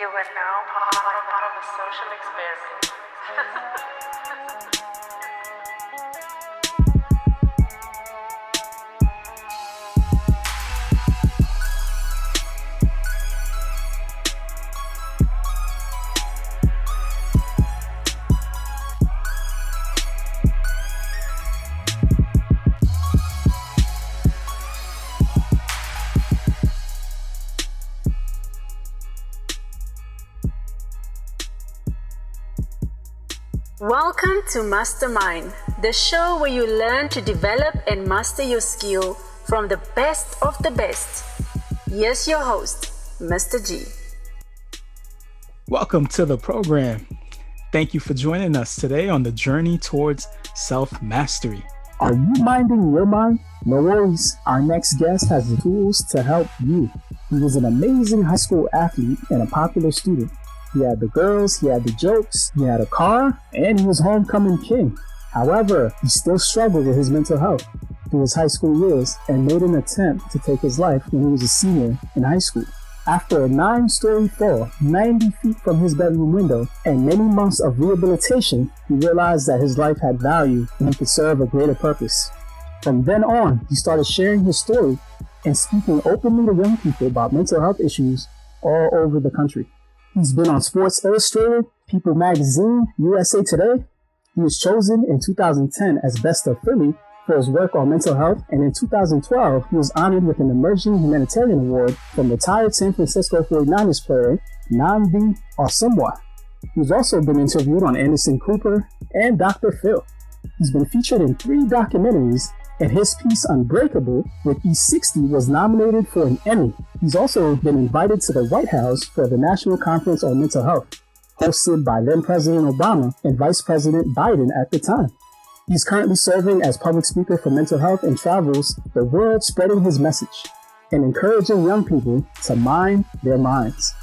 You are now part, of a social experiment. Welcome to Mastermind, the show where you learn to develop and master your skill from the best of the best. Here's your host, Mr. G. Welcome to the program. Thank you for joining us today on the journey towards self mastery. Are you minding your mind? No worries. Our next guest has the tools to help you. He was an amazing high school athlete and a popular student. He had the girls, he had the jokes, he had a car, and he was homecoming king. However, he still struggled with his mental health through his high school years and made an attempt to take his life when he was a senior in high school. After a nine story fall 90 feet from his bedroom window and many months of rehabilitation, he realized that his life had value and he could serve a greater purpose. From then on, he started sharing his story and speaking openly to young people about mental health issues all over the country. He's been on Sports Illustrated, People Magazine, USA Today. He was chosen in 2010 as Best of Philly for his work on mental health, and in 2012, he was honored with an Emerging Humanitarian Award from retired San Francisco 49ers player Nnamdi Asomugha. He's also been interviewed on Anderson Cooper and Dr. Phil. He's been featured in three documentaries and his piece Unbreakable with E60 was nominated for an Emmy. He's also been invited to the White House for the National Conference on Mental Health, hosted by then President Obama and Vice President Biden at the time. He's currently serving as public speaker for mental health and travels the world spreading his message and encouraging young people to mind their minds.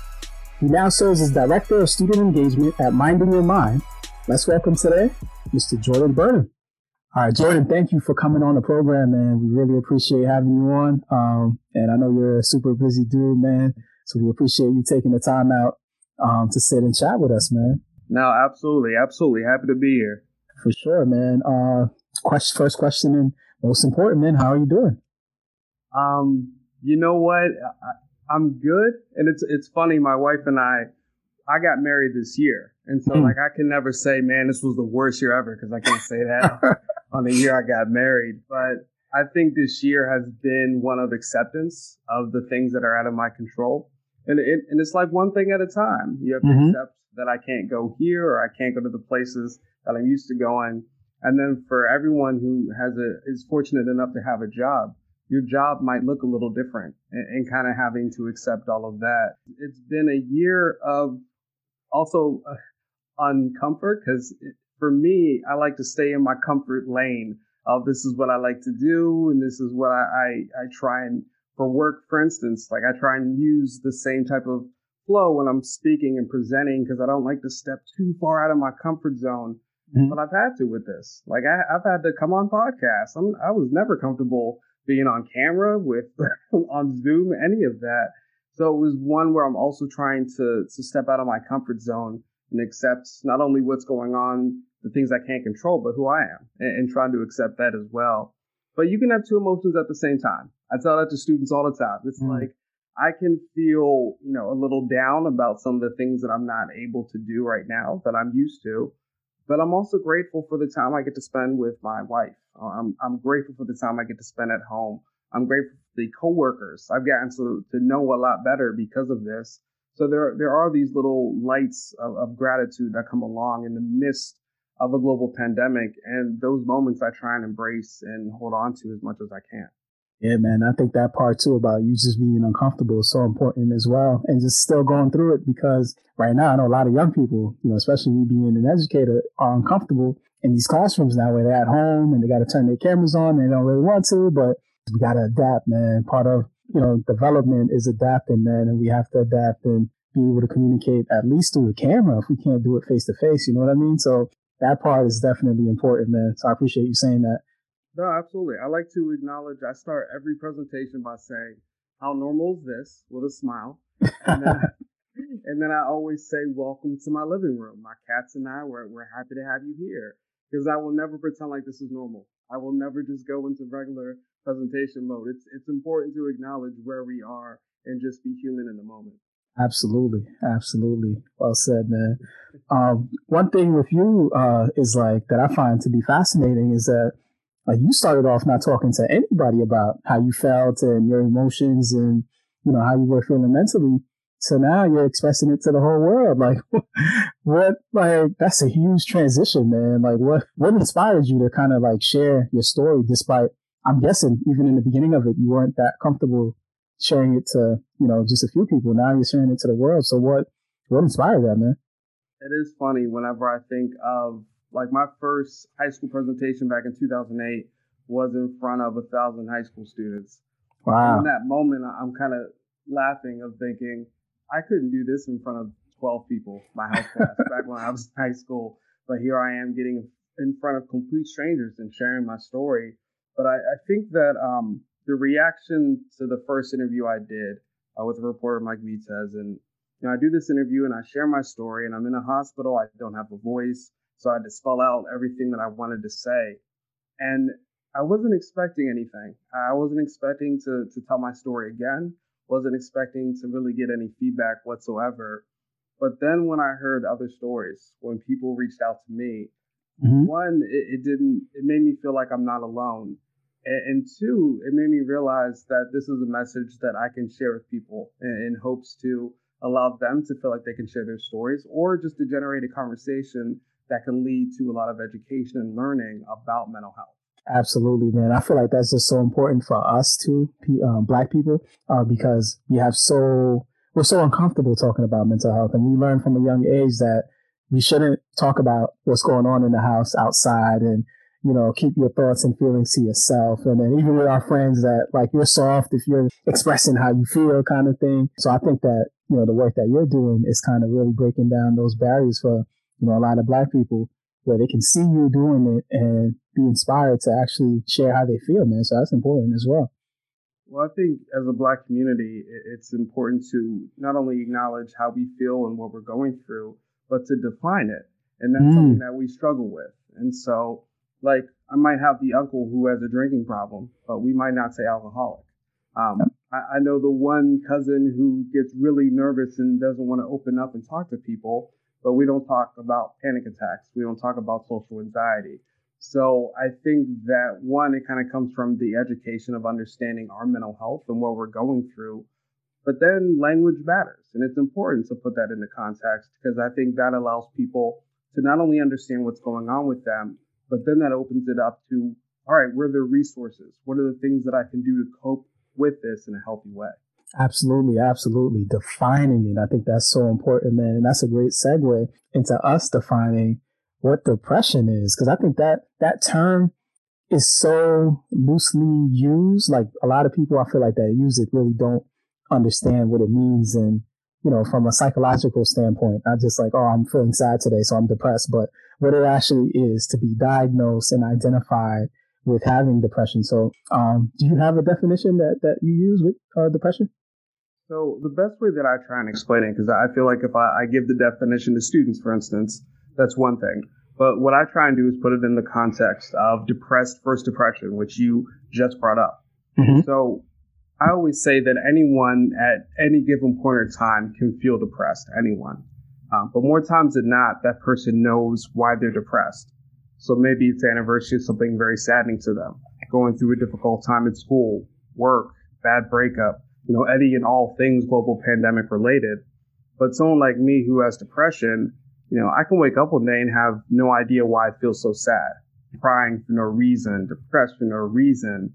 He now serves as Director of Student Engagement at Minding Your Mind. Let's welcome today Mr. Jordan Burnham. All right, Jordan, thank you for coming on the program, man. We really appreciate having you on. Um, and I know you're a super busy dude, man. So we appreciate you taking the time out um, to sit and chat with us, man. No, absolutely, absolutely. Happy to be here. For sure, man. Uh, question, first question, and most important, man. How are you doing? Um, you know what? I, I'm good, and it's it's funny. My wife and I, I got married this year, and so mm. like I can never say, man, this was the worst year ever because I can't say that. on the year I got married. But I think this year has been one of acceptance of the things that are out of my control. And, it, and it's like one thing at a time. You have to mm-hmm. accept that I can't go here or I can't go to the places that I'm used to going. And then for everyone who has a, is fortunate enough to have a job, your job might look a little different and, and kind of having to accept all of that. It's been a year of also uh, uncomfort because for me, I like to stay in my comfort lane. Of this is what I like to do, and this is what I, I, I try and for work, for instance, like I try and use the same type of flow when I'm speaking and presenting because I don't like to step too far out of my comfort zone. Mm-hmm. But I've had to with this. Like I, have had to come on podcasts. I'm, I was never comfortable being on camera with on Zoom, any of that. So it was one where I'm also trying to to step out of my comfort zone and accept not only what's going on the things I can't control, but who I am, and, and trying to accept that as well. But you can have two emotions at the same time. I tell that to students all the time. It's mm. like I can feel, you know, a little down about some of the things that I'm not able to do right now that I'm used to. But I'm also grateful for the time I get to spend with my wife. I'm, I'm grateful for the time I get to spend at home. I'm grateful for the coworkers I've gotten to, to know a lot better because of this. So there, there are these little lights of, of gratitude that come along in the midst of a global pandemic. And those moments I try and embrace and hold on to as much as I can. Yeah, man. I think that part too about you just being uncomfortable is so important as well. And just still going through it because right now I know a lot of young people, you know, especially me being an educator, are uncomfortable in these classrooms now where they're at home and they got to turn their cameras on. They don't really want to, but we got to adapt, man. Part of, you know, development is adapting, man. And we have to adapt and be able to communicate at least through the camera if we can't do it face to face. You know what I mean? So that part is definitely important, man. So I appreciate you saying that. No, absolutely. I like to acknowledge. I start every presentation by saying, "How normal is this?" with a smile, and then, and then I always say, welcome to my living room. My cats and I, we're, we're happy to have you here. Because I will never pretend like this is normal. I will never just go into regular presentation mode. It's, it's important to acknowledge where we are and just be human in the moment. Absolutely, absolutely. Well said, man. Um, one thing with you uh, is like that I find to be fascinating is that like you started off not talking to anybody about how you felt and your emotions and you know how you were feeling mentally. So now you're expressing it to the whole world. Like, what? Like, that's a huge transition, man. Like, what? What inspired you to kind of like share your story, despite I'm guessing even in the beginning of it, you weren't that comfortable sharing it to you know just a few people. Now you're sharing it to the world. So what? What inspired that, man? It is funny whenever I think of like my first high school presentation back in 2008 was in front of a thousand high school students. Wow. in that moment, I'm kind of laughing of thinking I couldn't do this in front of 12 people, my house class, back when I was in high school. But here I am getting in front of complete strangers and sharing my story. But I, I think that um, the reaction to the first interview I did uh, with a reporter Mike Vitez, and you know, I do this interview and I share my story, and I'm in a hospital. I don't have a voice, so I had to spell out everything that I wanted to say. And I wasn't expecting anything. I wasn't expecting to to tell my story again wasn't expecting to really get any feedback whatsoever. But then when I heard other stories, when people reached out to me, mm-hmm. one, it, it, didn't, it made me feel like I'm not alone. And, two, it made me realize that this is a message that I can share with people in, in hopes to allow them to feel like they can share their stories or just to generate a conversation that can lead to a lot of education and learning about mental health. Absolutely, man. I feel like that's just so important for us too, um, black people, uh, because we have so, we're so uncomfortable talking about mental health. And we learn from a young age that we shouldn't talk about what's going on in the house outside and, you know, keep your thoughts and feelings to yourself. And then even with our friends that like you're soft if you're expressing how you feel kind of thing. So I think that, you know, the work that you're doing is kind of really breaking down those barriers for, you know, a lot of black people where they can see you doing it and be inspired to actually share how they feel, man. So that's important as well. Well, I think as a black community, it's important to not only acknowledge how we feel and what we're going through, but to define it. And that's mm. something that we struggle with. And so, like, I might have the uncle who has a drinking problem, but we might not say alcoholic. Um, I, I know the one cousin who gets really nervous and doesn't want to open up and talk to people, but we don't talk about panic attacks. We don't talk about social anxiety. So I think that one, it kind of comes from the education of understanding our mental health and what we're going through. But then language matters. And it's important to put that into context because I think that allows people to not only understand what's going on with them, but then that opens it up to, all right, where are the resources? What are the things that I can do to cope with this in a healthy way? Absolutely, absolutely. Defining it. I think that's so important, man. And that's a great segue into us defining what depression is. Cause I think that that term is so loosely used. Like a lot of people I feel like that use it really don't understand what it means. And, you know, from a psychological standpoint, not just like, oh, I'm feeling sad today, so I'm depressed, but what it actually is to be diagnosed and identified with having depression. So, um, do you have a definition that, that you use with uh, depression? So the best way that I try and explain it, because I feel like if I, I, give the definition to students, for instance, that's one thing. But what I try and do is put it in the context of depressed first depression, which you just brought up. Mm-hmm. So I always say that anyone at any given point in time can feel depressed, anyone. Um, but more times than not, that person knows why they're depressed. So maybe it's anniversary of something very saddening to them, going through a difficult time at school, work, bad breakup, you know, any and all things global pandemic related. But someone like me who has depression, you know, I can wake up one day and have no idea why I feel so sad, crying for no reason, depressed for no reason.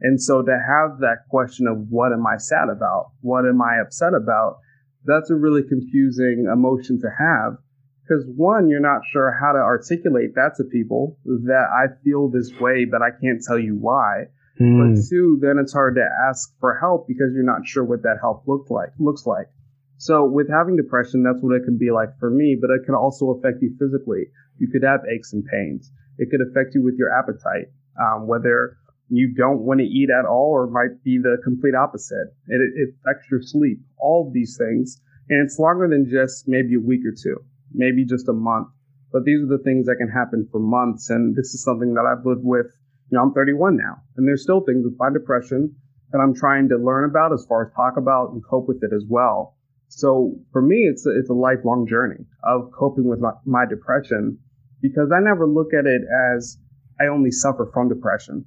And so to have that question of what am I sad about? What am I upset about? That's a really confusing emotion to have because one, you're not sure how to articulate that to people that I feel this way, but I can't tell you why. Mm. But two, then it's hard to ask for help because you're not sure what that help looked like looks like. So with having depression, that's what it can be like for me, but it can also affect you physically. You could have aches and pains. It could affect you with your appetite, um, whether you don't want to eat at all or might be the complete opposite. It, it affects your sleep. All these things And it's longer than just maybe a week or two, maybe just a month. But these are the things that can happen for months. And this is something that I've lived with. You know, I'm 31 now, and there's still things with my depression that I'm trying to learn about as far as talk about and cope with it as well. So for me, it's a, it's a lifelong journey of coping with my, my depression because I never look at it as I only suffer from depression.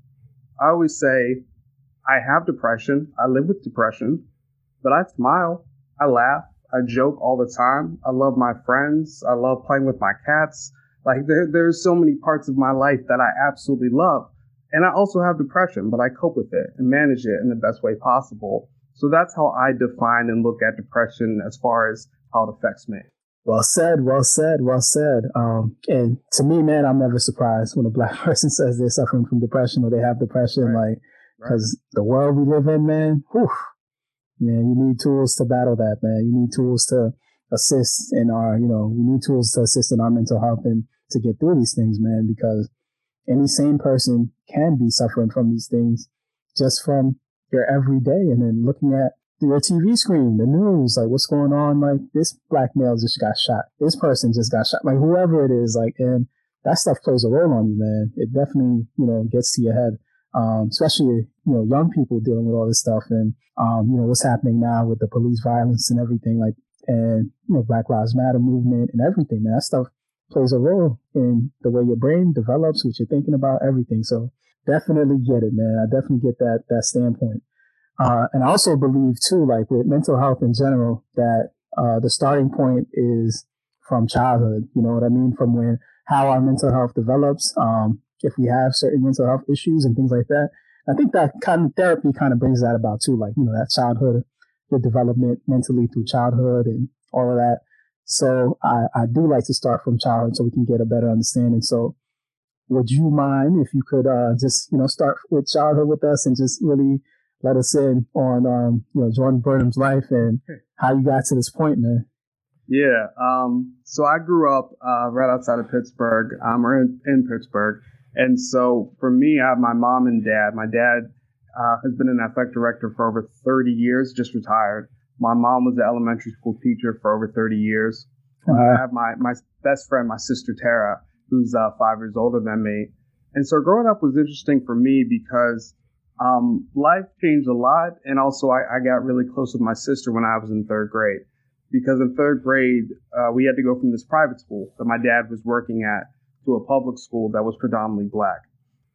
I always say I have depression. I live with depression, but I smile. I laugh. I joke all the time. I love my friends. I love playing with my cats. Like there, there's so many parts of my life that I absolutely love. And I also have depression, but I cope with it and manage it in the best way possible. So that's how I define and look at depression as far as how it affects me. Well said, well said, well said. Um, and to me, man, I'm never surprised when a black person says they're suffering from depression or they have depression, right. like, because right. the world we live in, man, whew, man, you need tools to battle that, man. You need tools to assist in our, you know, we need tools to assist in our mental health and to get through these things, man, because any sane person can be suffering from these things just from your everyday and then looking at your TV screen, the news, like what's going on. Like this black male just got shot. This person just got shot. Like whoever it is, like, and that stuff plays a role on you, man. It definitely, you know, gets to your head. Um, especially, you know, young people dealing with all this stuff and, um, you know, what's happening now with the police violence and everything like, and, you know, Black Lives Matter movement and everything, man. That stuff plays a role in the way your brain develops, what you're thinking about, everything. So definitely get it, man. I definitely get that, that standpoint. Uh, and I also believe too, like with mental health in general, that uh, the starting point is from childhood. You know what I mean? From when how our mental health develops. Um, if we have certain mental health issues and things like that, I think that kind of therapy kind of brings that about too. Like you know that childhood, the development mentally through childhood and all of that. So I, I do like to start from childhood so we can get a better understanding. So would you mind if you could uh, just you know start with childhood with us and just really let us in on um, you know Jordan Burnham's life and how you got to this point, man. Yeah. Um, so I grew up uh, right outside of Pittsburgh. Um, or in, in, Pittsburgh, and so for me, I have my mom and dad. My dad uh, has been an athletic director for over 30 years, just retired. My mom was an elementary school teacher for over 30 years. Uh, I have my my best friend, my sister Tara, who's uh, five years older than me. And so growing up was interesting for me because um, life changed a lot, and also I, I, got really close with my sister when I was in third grade. Because in third grade, uh, we had to go from this private school that my dad was working at to a public school that was predominantly black.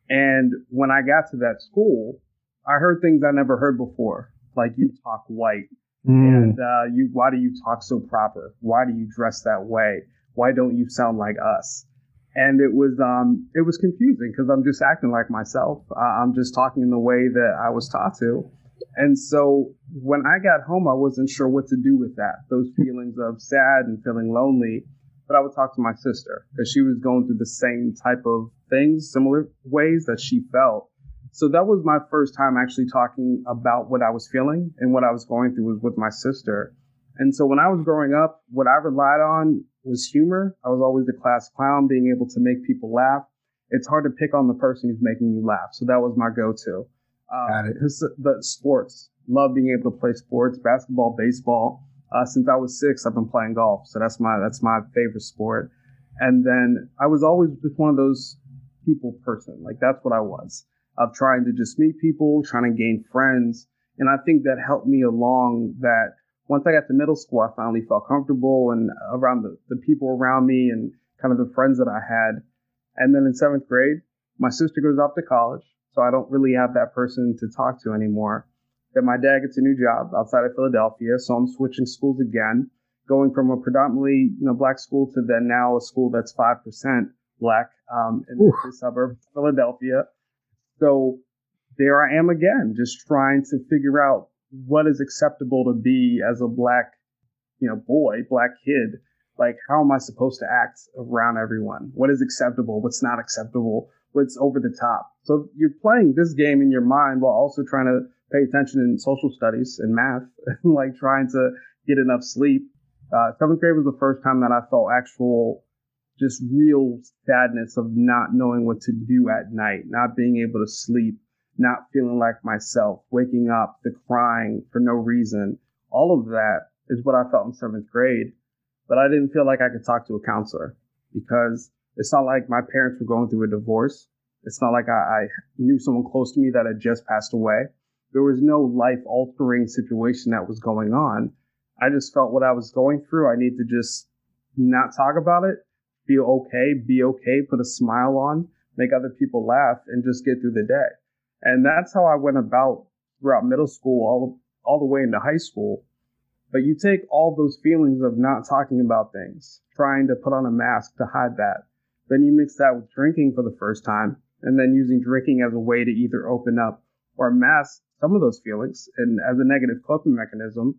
And when I got to that school, I heard things I never heard before, like you talk white, mm. and uh, you why do you talk so proper? Why do you dress that way? Why don't you sound like us? And it was um it was confusing because I'm just acting like myself. Uh, I'm just talking in the way that I was taught to, and so when I got home, I wasn't sure what to do with that. Those feelings of sad and feeling lonely. But I would talk to my sister because she was going through the same type of things, similar ways that she felt. So that was my first time actually talking about what I was feeling and what I was going through was with my sister. And so when I was growing up, what I relied on was humor. I was always the class clown, being able to make people laugh. It's hard to pick on the person who's making you laugh. So that was my go-to. Uh, Got it. But sports, love being able to play sports, basketball, baseball. Uh, since I was six, I've been playing golf. So that's my, that's my favorite sport. And then I was always just one of those people person. Like that's what I was of trying to just meet people, trying to gain friends. And I think that helped me along that once I got to middle school, I finally felt comfortable and around the, the people around me and kind of the friends that I had. And then in seventh grade, my sister goes off to college, so I don't really have that person to talk to anymore. Then my dad gets a new job outside of Philadelphia, so I'm switching schools again, going from a predominantly you know black school to then now a school that's five percent black um, in the suburb of Philadelphia. So there I am again, just trying to figure out what is acceptable to be as a black, you know, boy, black kid. Like, how am I supposed to act around everyone? What is acceptable? What's not acceptable? What's over the top? So you're playing this game in your mind while also trying to pay attention in social studies and math, and like trying to get enough sleep. Uh, seventh grade was the first time that I felt actual, just real sadness of not knowing what to do at night, not being able to sleep, not feeling like myself, waking up, the crying for no reason, all of that is what I felt in seventh grade. But I didn't feel like I could talk to a counselor because it's not like my parents were going through a divorce. It's not like I, I knew someone close to me that had just passed away. There was no life altering situation that was going on. I just felt what I was going through. I need to just not talk about it, feel okay, be okay, put a smile on, make other people laugh, and just get through the day. And that's how I went about throughout middle school, all all the way into high school. But you take all those feelings of not talking about things, trying to put on a mask to hide that. Then you mix that with drinking for the first time, and then using drinking as a way to either open up or mask some of those feelings and as a negative coping mechanism.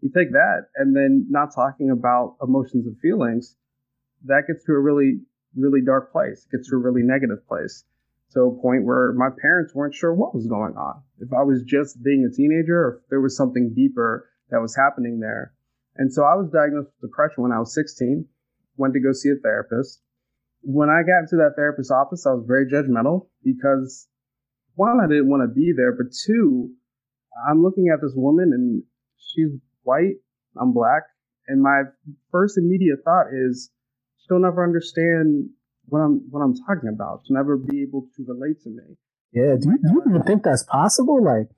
You take that and then not talking about emotions and feelings, that gets to a really, really dark place, gets to a really negative place. To a point where my parents weren't sure what was going on. If I was just being a teenager or if there was something deeper that was happening there. And so I was diagnosed with depression when I was 16, went to go see a therapist. When I got into that therapist's office, I was very judgmental because one, I didn't want to be there, but two, I'm looking at this woman and she's white, I'm black, and my first immediate thought is she'll never understand what I'm what I'm talking about. She'll never be able to relate to me. Yeah, do you, do you even think that's possible? Like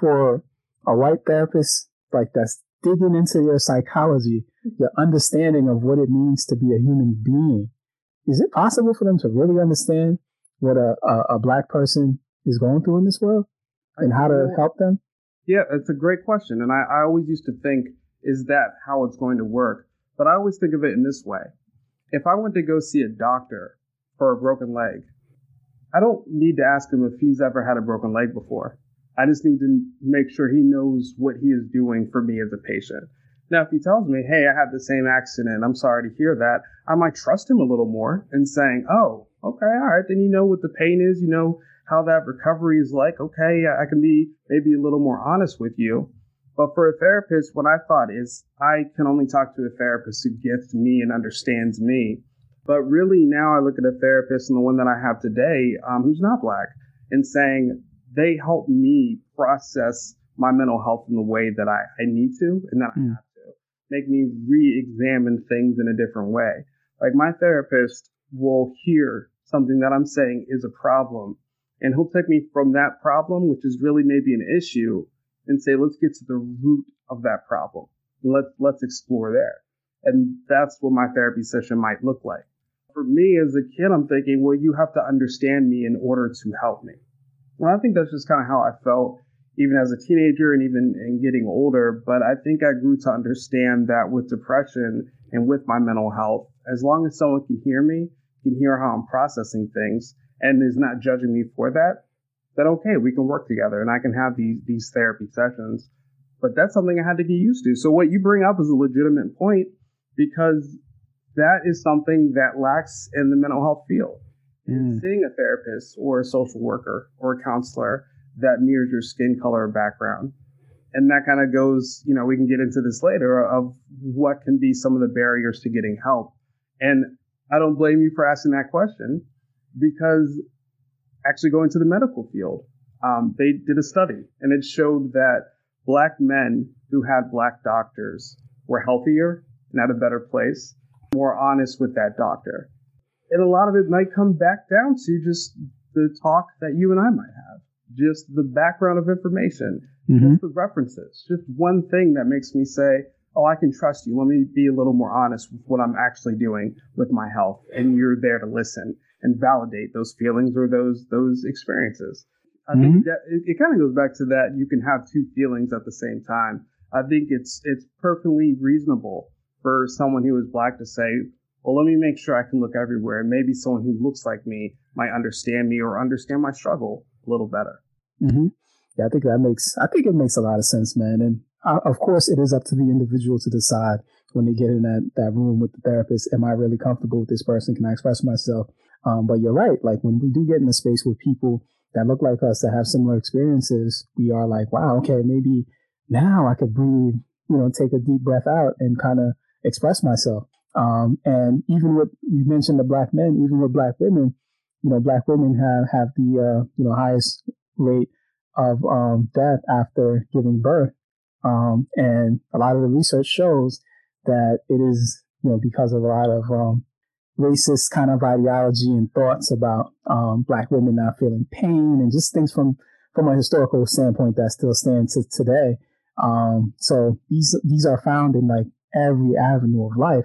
for a white therapist like that's digging into your psychology, your understanding of what it means to be a human being. Is it possible for them to really understand what a, a, a black person is going through in this world and how to help them? Yeah, it's a great question. And I, I always used to think, is that how it's going to work? But I always think of it in this way. If I went to go see a doctor for a broken leg, I don't need to ask him if he's ever had a broken leg before. I just need to make sure he knows what he is doing for me as a patient. Now, if he tells me, hey, I had the same accident, I'm sorry to hear that, I might trust him a little more and saying, oh, okay, all right, then you know what the pain is, you know how that recovery is like. Okay, I can be maybe a little more honest with you. But for a therapist, what I thought is I can only talk to a therapist who gets me and understands me. But really, now I look at a therapist and the one that I have today, um, who's not black, and saying, they help me process my mental health in the way that I, I need to and that mm. I have to. Make me re-examine things in a different way. Like my therapist will hear something that I'm saying is a problem and he'll take me from that problem, which is really maybe an issue, and say, let's get to the root of that problem. Let's let's explore there. And that's what my therapy session might look like. For me as a kid, I'm thinking, well, you have to understand me in order to help me. And I think that's just kind of how I felt even as a teenager and even in getting older. But I think I grew to understand that with depression and with my mental health, as long as someone can hear me, can hear how I'm processing things, and is not judging me for that, then okay, we can work together and I can have these these therapy sessions. But that's something I had to get used to. So what you bring up is a legitimate point because that is something that lacks in the mental health field mm. seeing a therapist or a social worker or a counselor that mirrors your skin color or background. And that kind of goes, you know, we can get into this later of what can be some of the barriers to getting help. And I don't blame you for asking that question because actually going to the medical field, um, they did a study and it showed that black men who had black doctors were healthier and at a better place, more honest with that doctor and a lot of it might come back down to just the talk that you and I might have, just the background of information, mm-hmm. just the references, just one thing that makes me say, oh, I can trust you. Let me be a little more honest with what I'm actually doing with my health. And you're there to listen and validate those feelings or those, those experiences. I mm-hmm. think that it, it kind of goes back to that you can have two feelings at the same time. I think it's, it's perfectly reasonable for someone who is black to say, well, let me make sure I can look everywhere and maybe someone who looks like me might understand me or understand my struggle a little better. Mm-hmm. Yeah, I think that makes, I think it makes a lot of sense, man. And uh, of course, it is up to the individual to decide when they get in that, that room with the therapist, am I really comfortable with this person? Can I express myself? Um, but you're right. Like when we do get in a space with people that look like us, that have similar experiences, we are like, wow, okay, maybe now I could breathe, you know, take a deep breath out and kind of express myself. Um, and even with you mentioned the black men, even with black women, you know, black women have have the uh, you know highest rate of um, death after giving birth. Um, and a lot of the research shows that it is, you know, because of a lot of um, racist kind of ideology and thoughts about um, black women not feeling pain and just things from from a historical standpoint that still stand to today. Um, so these these are found in like every avenue of life,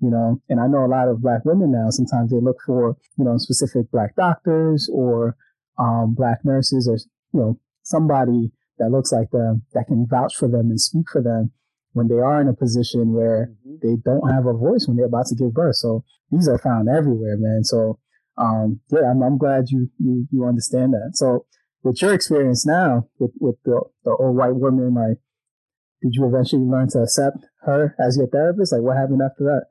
you know. And I know a lot of black women now. Sometimes they look for you know specific black doctors or um, black nurses or you know somebody that looks like them that can vouch for them and speak for them when they are in a position where mm-hmm. they don't have a voice when they're about to give birth. So these are found everywhere, man. So um, yeah, I'm, I'm glad you you you understand that. So with your experience now with, with the, the old white woman, like, did you eventually learn to accept her as your therapist? Like, what happened after that?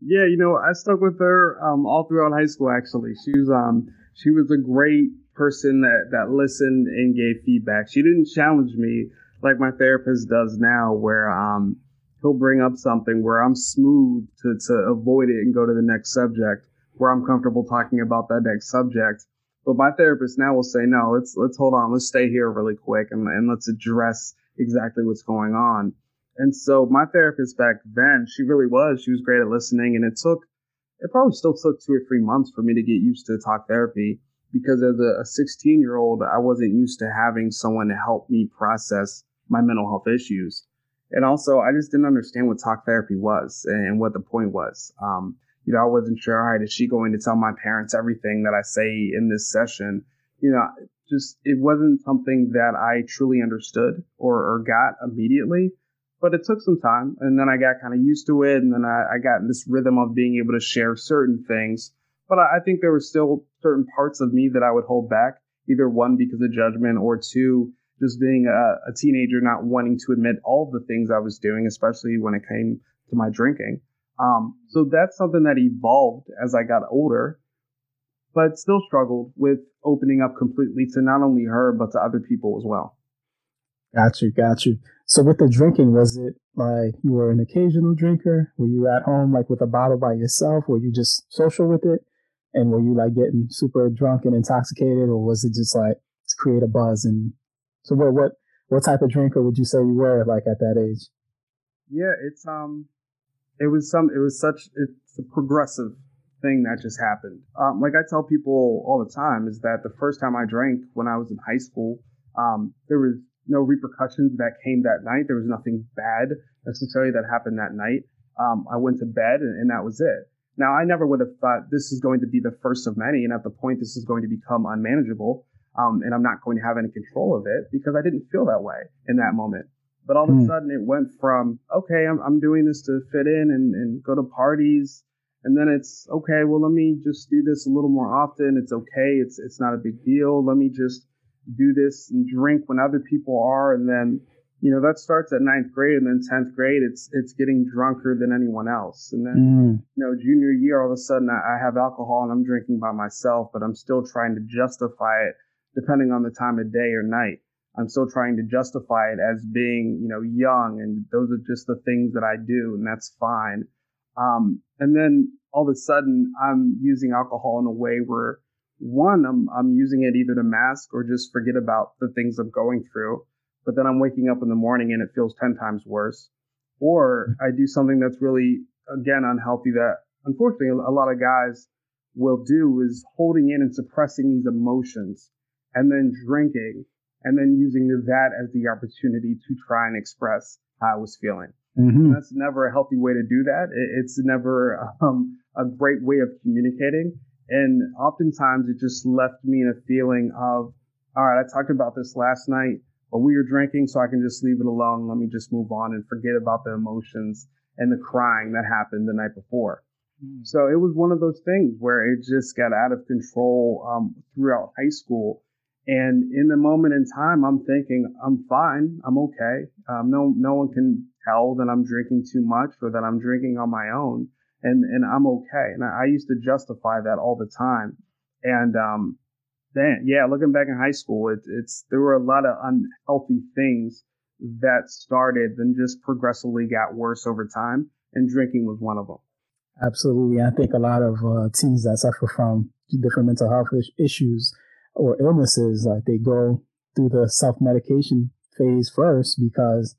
Yeah, you know, I stuck with her um, all throughout high school. Actually, she was um she was a great person that that listened and gave feedback. She didn't challenge me like my therapist does now, where um he'll bring up something where I'm smooth to to avoid it and go to the next subject, where I'm comfortable talking about that next subject. But my therapist now will say, no, let's let's hold on, let's stay here really quick and, and let's address exactly what's going on. And so my therapist back then, she really was. She was great at listening, and it took it probably still took two or three months for me to get used to talk therapy because as a 16 year old, I wasn't used to having someone to help me process my mental health issues. And also, I just didn't understand what talk therapy was and what the point was. Um, you know, I wasn't sure, all right, is she going to tell my parents everything that I say in this session? You know, just it wasn't something that I truly understood or, or got immediately, but it took some time. And then I got kind of used to it. And then I, I got in this rhythm of being able to share certain things. But I, I think there were still certain parts of me that I would hold back, either one, because of judgment, or two, just being a, a teenager, not wanting to admit all the things I was doing, especially when it came to my drinking. Um, so that's something that evolved as I got older, but still struggled with opening up completely to not only her, but to other people as well. Got you, got you. So with the drinking, was it like you were an occasional drinker? Were you at home like with a bottle by yourself? Were you just social with it? And were you like getting super drunk and intoxicated or was it just like to create a buzz? And so what, what, what type of drinker would you say you were like at that age? Yeah, it's, um, it was some it was such it's a progressive thing that just happened. Um, like I tell people all the time is that the first time I drank when I was in high school, um, there was no repercussions that came that night. There was nothing bad necessarily that happened that night. Um, I went to bed and, and that was it. Now I never would have thought this is going to be the first of many, and at the point this is going to become unmanageable, um, and I'm not going to have any control of it because I didn't feel that way in that moment. But all of a hmm. sudden, it went from okay, I'm I'm doing this to fit in and and go to parties, and then it's okay. Well, let me just do this a little more often. It's okay. It's it's not a big deal. Let me just do this and drink when other people are, and then you know that starts at ninth grade, and then tenth grade, it's it's getting drunker than anyone else, and then mm. you know junior year, all of a sudden I, I have alcohol and I'm drinking by myself, but I'm still trying to justify it depending on the time of day or night. I'm still trying to justify it as being, you know, young and those are just the things that I do and that's fine. Um, and then all of a sudden I'm using alcohol in a way where one, I'm, I'm using it either to mask or just forget about the things I'm going through. But then I'm waking up in the morning and it feels 10 times worse. Or I do something that's really, again, unhealthy that unfortunately a lot of guys will do is holding in and suppressing these emotions and then drinking and then using that as the opportunity to try and express how I was feeling. Mm-hmm. That's never a healthy way to do that. It's never um, a great way of communicating. And oftentimes it just left me in a feeling of, all right, I talked about this last night, but we were drinking, so I can just leave it alone. Let me just move on and forget about the emotions and the crying that happened the night before. Mm. So it was one of those things where it just got out of control um, throughout high school and in the moment in time, I'm thinking, I'm fine. I'm okay. Um, no, no one can tell that I'm drinking too much or that I'm drinking on my own. And, and I'm okay. And I, I used to justify that all the time. And, um, then, yeah, looking back in high school, it, it's, there were a lot of unhealthy things that started and just progressively got worse over time. And drinking was one of them. Absolutely. I think a lot of uh, teens that suffer from different mental health issues or illnesses, like they go through the self medication phase first because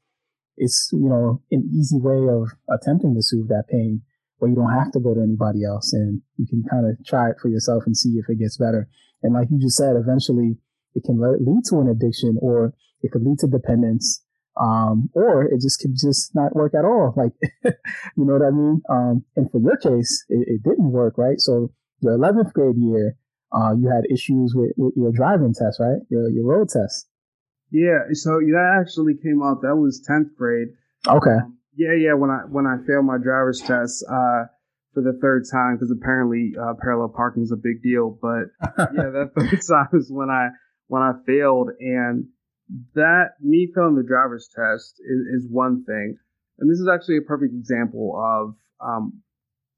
it's, you know, an easy way of attempting to soothe that pain where you don't have to go to anybody else and you can kind of try it for yourself and see if it gets better. And like you just said, eventually it can lead to an addiction or it could lead to dependence. Um, or it just could just not work at all. Like, you know what I mean? Um, and for your case, it, it didn't work, right? So your 11th grade year, uh, you had issues with, with your driving test, right? Your, your road test. Yeah. So that actually came out. That was 10th grade. Okay. Um, yeah. Yeah. When I, when I failed my driver's test, uh, for the third time, because apparently, uh, parallel parking is a big deal. But yeah, that third time is when I, when I failed and that me failing the driver's test is, is one thing. And this is actually a perfect example of, um,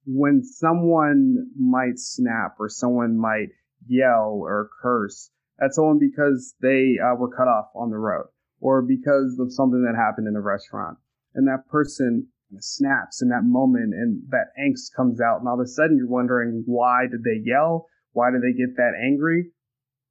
when someone might snap or someone might yell or curse at someone because they uh, were cut off on the road or because of something that happened in a restaurant. And that person snaps in that moment and that angst comes out. And all of a sudden you're wondering, why did they yell? Why did they get that angry?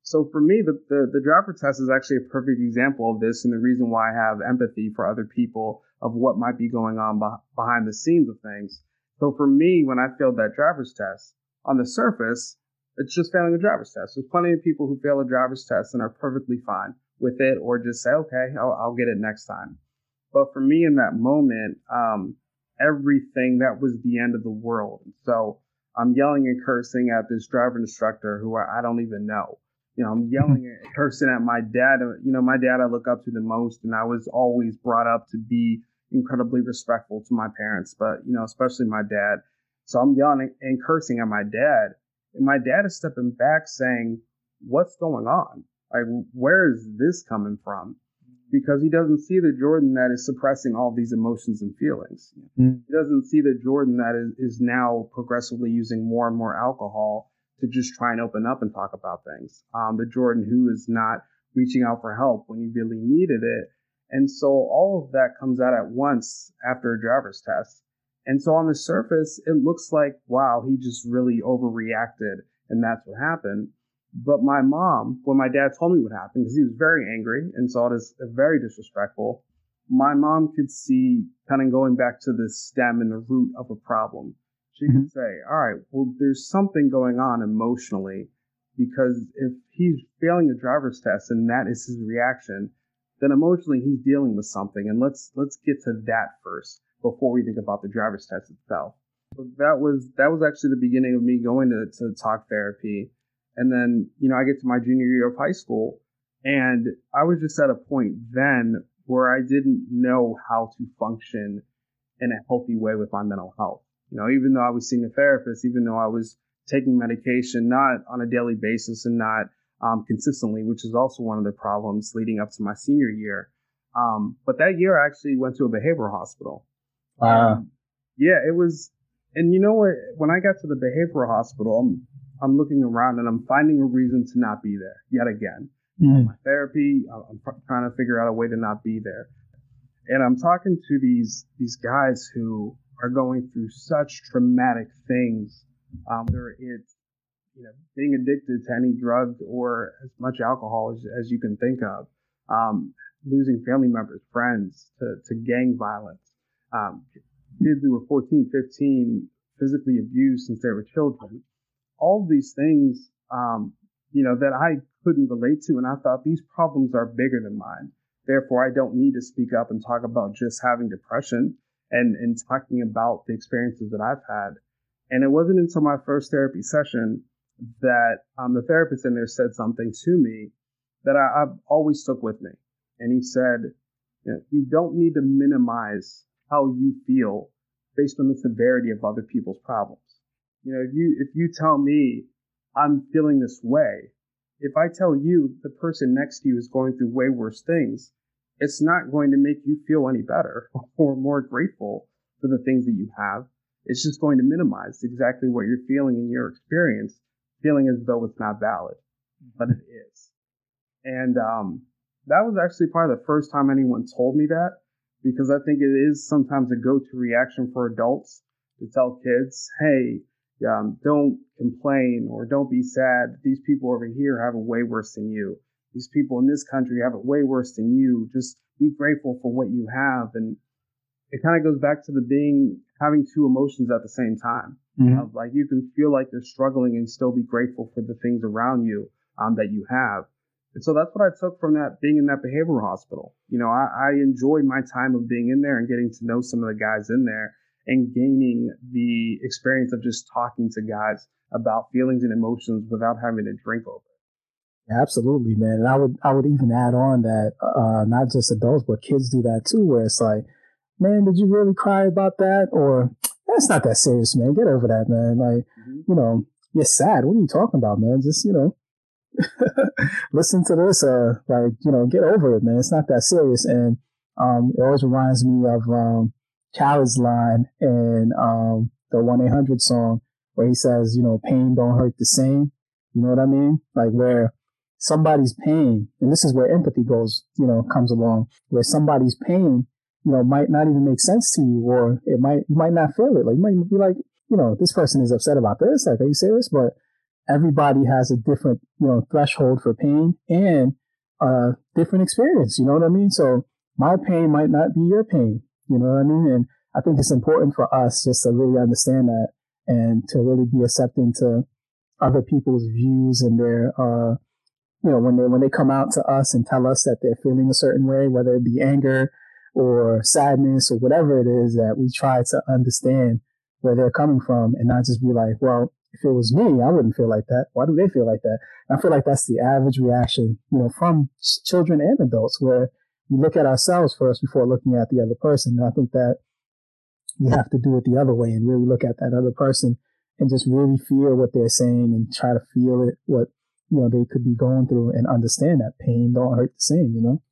So for me, the, the, the driver test is actually a perfect example of this and the reason why I have empathy for other people of what might be going on behind the scenes of things. So for me, when I failed that driver's test, on the surface, it's just failing a driver's test. There's plenty of people who fail a driver's test and are perfectly fine with it or just say, okay, I'll, I'll get it next time. But for me in that moment, um, everything that was the end of the world. So I'm yelling and cursing at this driver instructor who I, I don't even know. You know, I'm yelling and cursing at my dad. You know, my dad I look up to the most, and I was always brought up to be incredibly respectful to my parents, but you know, especially my dad. So I'm yelling and cursing at my dad, and my dad is stepping back saying, "What's going on? Like, where is this coming from?" Because he doesn't see the Jordan that is suppressing all these emotions and feelings. Mm. He doesn't see the Jordan that is, is now progressively using more and more alcohol to just try and open up and talk about things. Um, the Jordan who is not reaching out for help when he really needed it and so all of that comes out at once after a driver's test. And so on the surface, it looks like, wow, he just really overreacted and that's what happened. But my mom, when my dad told me what happened, because he was very angry and saw it as very disrespectful, my mom could see kind of going back to the stem and the root of a problem. She mm-hmm. could say, all right, well, there's something going on emotionally because if he's failing a driver's test and that is his reaction, then emotionally he's dealing with something. And let's let's get to that first before we think about the driver's test itself. That was that was actually the beginning of me going to, to talk therapy. And then, you know, I get to my junior year of high school and I was just at a point then where I didn't know how to function in a healthy way with my mental health. You know, even though I was seeing a therapist, even though I was taking medication, not on a daily basis and not um, consistently, which is also one of the problems leading up to my senior year. Um, but that year, I actually went to a behavioral hospital. Uh, yeah, it was. And you know what? When I got to the behavioral hospital, I'm, I'm looking around and I'm finding a reason to not be there yet again. Mm. My therapy, I'm trying to figure out a way to not be there. And I'm talking to these these guys who are going through such traumatic things. Um, whether it's you know, being addicted to any drug or as much alcohol as, as you can think of, um, losing family members, friends to, to gang violence, um, kids who were 14, 15, physically abused since they were children. All these things, um, you know, that I couldn't relate to. And I thought these problems are bigger than mine. Therefore, I don't need to speak up and talk about just having depression and, and talking about the experiences that I've had. And it wasn't until my first therapy session that um, the therapist in there said something to me that I, have always took with me. And he said, you, know, you don't need to minimize how you feel based on the severity of other people's problems. You know, if you, if you tell me I'm feeling this way, if I tell you the person next to you is going through way worse things, it's not going to make you feel any better or more grateful for the things that you have. It's just going to minimize exactly what you're feeling in your experience feeling as though it's not valid, but it is. And um, that was actually probably the first time anyone told me that because I think it is sometimes a go-to reaction for adults to tell kids, hey, um, don't complain or don't be sad. These people over here have it way worse than you. These people in this country have it way worse than you. Just be grateful for what you have. And it kind of goes back to the being, having two emotions at the same time. Mm-hmm. Of like, you can feel like you're struggling and still be grateful for the things around you, um, that you have. And so that's what I took from that being in that behavioral hospital. You know, I, I enjoyed my time of being in there and getting to know some of the guys in there and gaining the experience of just talking to guys about feelings and emotions without having to drink over it. Yeah, absolutely, man. And I would I would even add on that uh, not just adults but kids do that too, where it's like, man, did you really cry about that? Or that's not that serious, man. Get over that, man. Like, mm-hmm. you know, you're sad. What are you talking about, man? Just you know, listen to this. Uh, like you know, get over it, man. It's not that serious. And um, it always reminds me of um, Khalid's line in um, the one eight hundred song where he says, you know, pain don't hurt the same. You know what I mean? Like where somebody's pain, and this is where empathy goes, you know, comes along, where somebody's pain, you know, might not even make sense to you, or it might, you might not feel it. Like you might be like, you know, this person is upset about this. Like, are you serious? But everybody has a different, you know, threshold for pain and a different experience. You know what I mean? So my pain might not be your pain. You know what I mean? And I think it's important for us just to really understand that and to really be accepting to other people's views and their, uh, you know, when they, when they come out to us and tell us that they're feeling a certain way, whether it be anger or sadness or whatever it is that we try to understand where they're coming from and not just be like, well, if it was me, I wouldn't feel like that. Why do they feel like that? And I feel like that's the average reaction, you know, from children and adults where we look at ourselves first before looking at the other person. And I think that we have to do it the other way and really look at that other person and just really feel what they're saying and try to feel it, what, you know, they could be going through and understand that pain don't hurt the same, you know?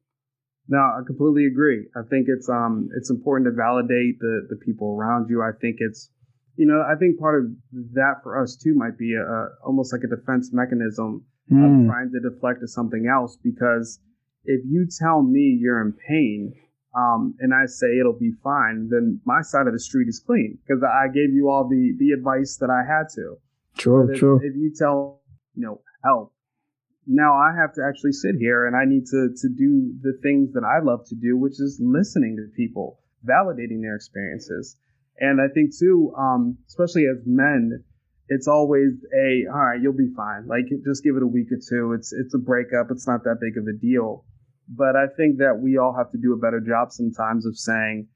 No, I completely agree. I think it's, um, it's important to validate the, the people around you. I think it's, you know, I think part of that for us too might be a, a almost like a defense mechanism mm. of hmm. trying to deflect to something else because if you tell me you're in pain, um, and I say it'll be fine, then my side of the street is clean because I gave you all the the advice that I had to. True, if, true. If you tell, you know, help, now I have to actually sit here and I need to to do the things that I love to do, which is listening to people, validating their experiences. And I think too, um, especially as men, it's always a all right, you'll be fine. Like just give it a week or two. It's it's a breakup. It's not that big of a deal. But I think that we all have to do a better job sometimes of saying,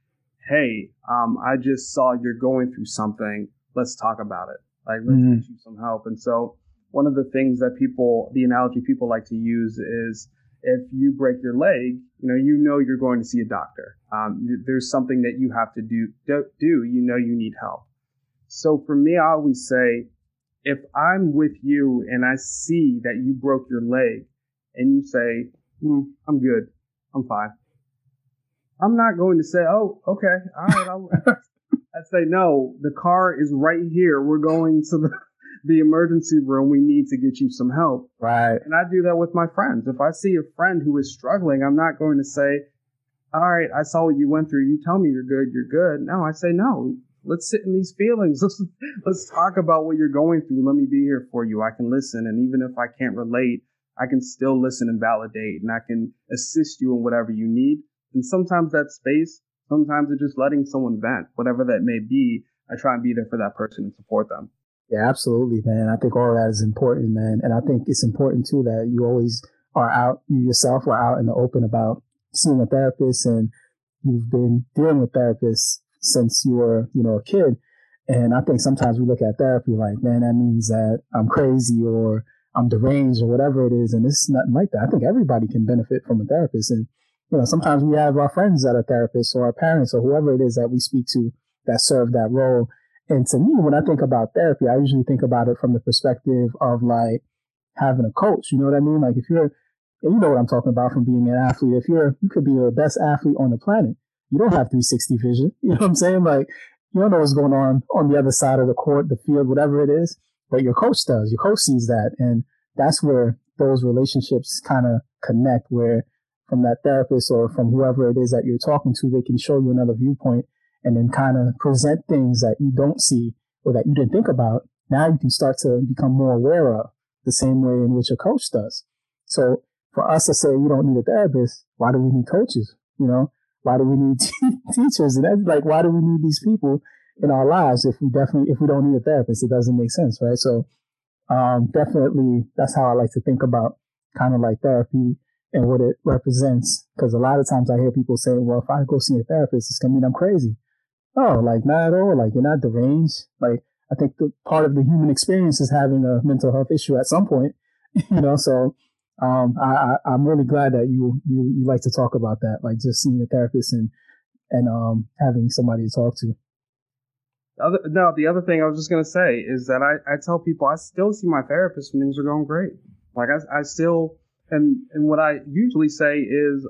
hey, um, I just saw you're going through something. Let's talk about it. Like, let's mm-hmm. get you some help. And so, one of the things that people, the analogy people like to use is if you break your leg, you know, you know you're going to see a doctor. Um, there's something that you have to do, do, do, you know you need help. So for me, I always say, if I'm with you and I see that you broke your leg and you say, mm, I'm good. I'm fine. I'm not going to say, oh, okay, all right. I'll, I'd say, no, the car is right here. We're going to the, the emergency room. We need to get you some help. Right. And I do that with my friends. If I see a friend who is struggling, I'm not going to say, all right, I saw what you went through. You tell me you're good. You're good. No, I say, no, let's sit in these feelings. Let's, let's talk about what you're going through. Let me be here for you. I can listen. And even if I can't relate, I can still listen and validate and I can assist you in whatever you need. And sometimes that space, sometimes it's just letting someone vent, whatever that may be. I try and be there for that person and support them. Yeah, absolutely, man. I think all that is important, man. And I think it's important too that you always are out, you yourself are out in the open about seeing a therapist and you've been dealing with therapists since you were, you know, a kid. And I think sometimes we look at therapy like, man, that means that I'm crazy or I'm deranged or whatever it is. And it's nothing like that. I think everybody can benefit from a therapist. And, you know, sometimes we have our friends that are therapists or our parents or whoever it is that we speak to that serve that role. And to me, when I think about therapy, I usually think about it from the perspective of like having a coach. You know what I mean? Like if you're, you know what I'm talking about from being an athlete. If you're, you could be the best athlete on the planet. You don't have 360 vision. You know what I'm saying? Like you don't know what's going on on the other side of the court, the field, whatever it is but your coach does. Your coach sees that. And that's where those relationships kind of connect, where from that therapist or from whoever it is that you're talking to, they can show you another viewpoint and then kind of present things that you don't see or that you didn't think about. Now you can start to become more aware of the same way in which a coach does. So for us to say you don't need a therapist, why do we need coaches? You know, why do we need teachers? And that's like, why do we need these people in our lives if we definitely if we don't need a therapist? It doesn't make sense, right? So, um, definitely, that's how I like to think about kind of like therapy and what it represents. Because a lot of times I hear people say, "Well, if I go see a therapist, it's gonna mean I'm crazy." Oh, like not at all. Like you're not deranged. Like I think the part of the human experience is having a mental health issue at some point. you know, so um, I, I am really glad that you you you like to talk about that, like just seeing a therapist and and um having somebody to talk to. Other, no, the other thing I was just gonna say is that I, I tell people I still see my therapist when things are going great. Like I I still and and what I usually say is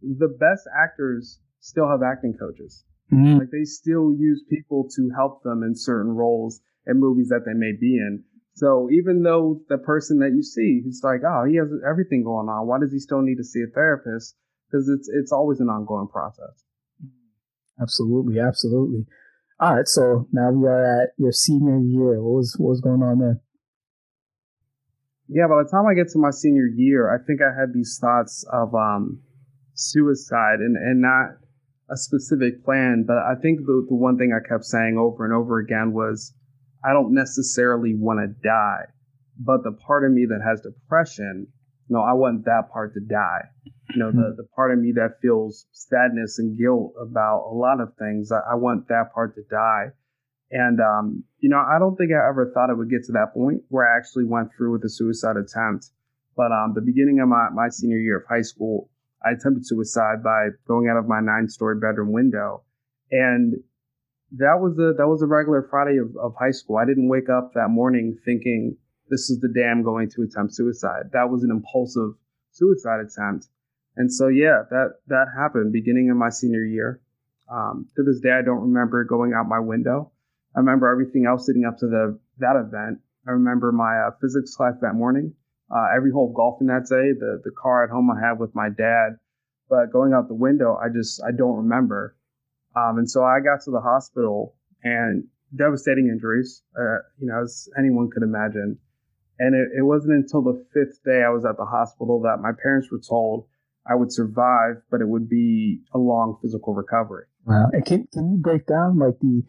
the best actors still have acting coaches. Mm-hmm. Like they still use people to help them in certain roles and movies that they may be in. So even though the person that you see, who's like, oh, he has everything going on, why does he still need to see a therapist? Because it's it's always an ongoing process. Absolutely, absolutely. All right, so now we are at your senior year. What was what was going on there? Yeah, by the time I get to my senior year, I think I had these thoughts of um, suicide, and and not a specific plan, but I think the the one thing I kept saying over and over again was I don't necessarily want to die, but the part of me that has depression, no, I want that part to die. You know, the, the part of me that feels sadness and guilt about a lot of things, I, I want that part to die. And, um, you know, I don't think I ever thought it would get to that point where I actually went through with a suicide attempt. But um, the beginning of my, my senior year of high school, I attempted suicide by going out of my nine story bedroom window. And that was a that was a regular Friday of, of high school. I didn't wake up that morning thinking this is the day I'm going to attempt suicide. That was an impulsive suicide attempt. And so yeah, that that happened beginning of my senior year. Um, to this day, I don't remember going out my window. I remember everything else leading up to the that event. I remember my uh, physics class that morning, uh, every hole of golfing that day, the the car at home I had with my dad. But going out the window, I just I don't remember. Um, and so I got to the hospital and devastating injuries, uh, you know, as anyone could imagine. And it, it wasn't until the fifth day I was at the hospital that my parents were told I would survive, but it would be a long physical recovery. Wow. And can, can you break down like the,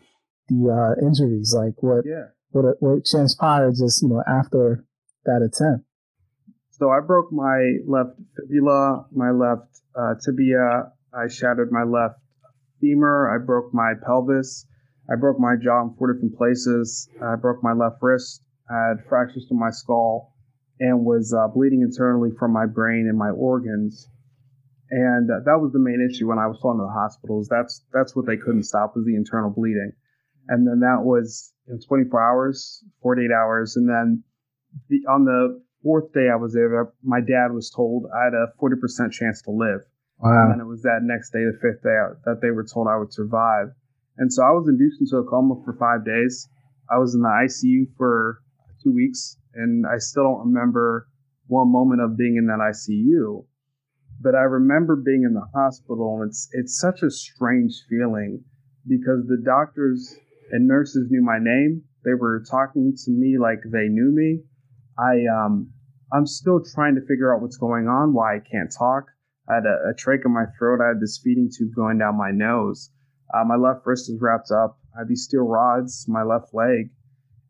the, uh, injuries, like what, yeah. what, what transpired just, you know, after that attempt? So I broke my left fibula, my left uh, tibia. I shattered my left femur. I broke my pelvis. I broke my jaw in four different places. I broke my left wrist. I had fractures to my skull and was uh, bleeding internally from my brain and my organs. And uh, that was the main issue when I was flown to the hospitals. That's that's what they couldn't stop was the internal bleeding. And then that was in 24 hours, 48 hours, and then the, on the fourth day I was there, my dad was told I had a 40% chance to live. Wow. And it was that next day, the fifth day, that they were told I would survive. And so I was induced into a coma for five days. I was in the ICU for two weeks, and I still don't remember one moment of being in that ICU. But I remember being in the hospital, and it's it's such a strange feeling because the doctors and nurses knew my name. They were talking to me like they knew me. I um I'm still trying to figure out what's going on, why I can't talk. I had a, a trach in my throat. I had this feeding tube going down my nose. Uh, my left wrist was wrapped up. I had these steel rods, my left leg,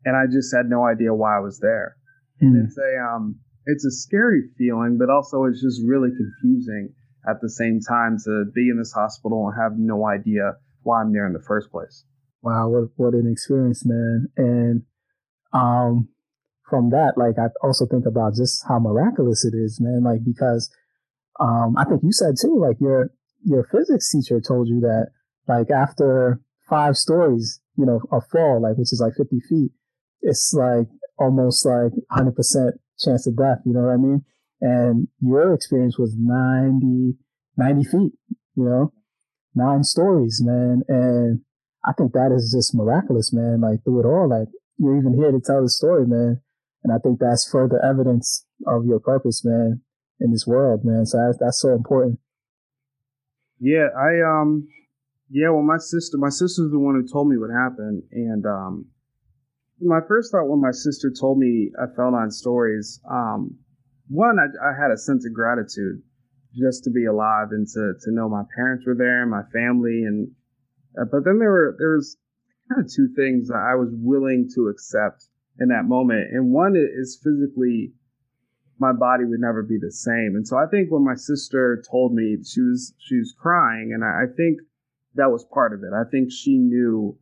and I just had no idea why I was there. Mm. It's a um, it's a scary feeling, but also it's just really confusing at the same time to be in this hospital and have no idea why I'm there in the first place. Wow, what what an experience, man! And um, from that, like I also think about just how miraculous it is, man. Like because um, I think you said too, like your your physics teacher told you that like after five stories, you know, a fall, like which is like 50 feet, it's like almost like 100% chance of death. You know what I mean? And your experience was 90, 90 feet, you know, nine stories, man. And I think that is just miraculous, man. Like through it all, like you're even here to tell the story, man. And I think that's further evidence of your purpose, man in this world, man. So that's, that's so important. Yeah, I um, yeah. Well, my sister, my sister's the one who told me what happened, and um, my first thought when my sister told me I fell on stories, um, one, I, I had a sense of gratitude. just to be alive and to, to know my parents were there, my family. And, uh, but then there were, there was kind of two things that I was willing to accept in that moment. And one is physically, my body would never be the same. And so I think when my sister told me she was, she was crying and I, I think that was part of it. I think she knew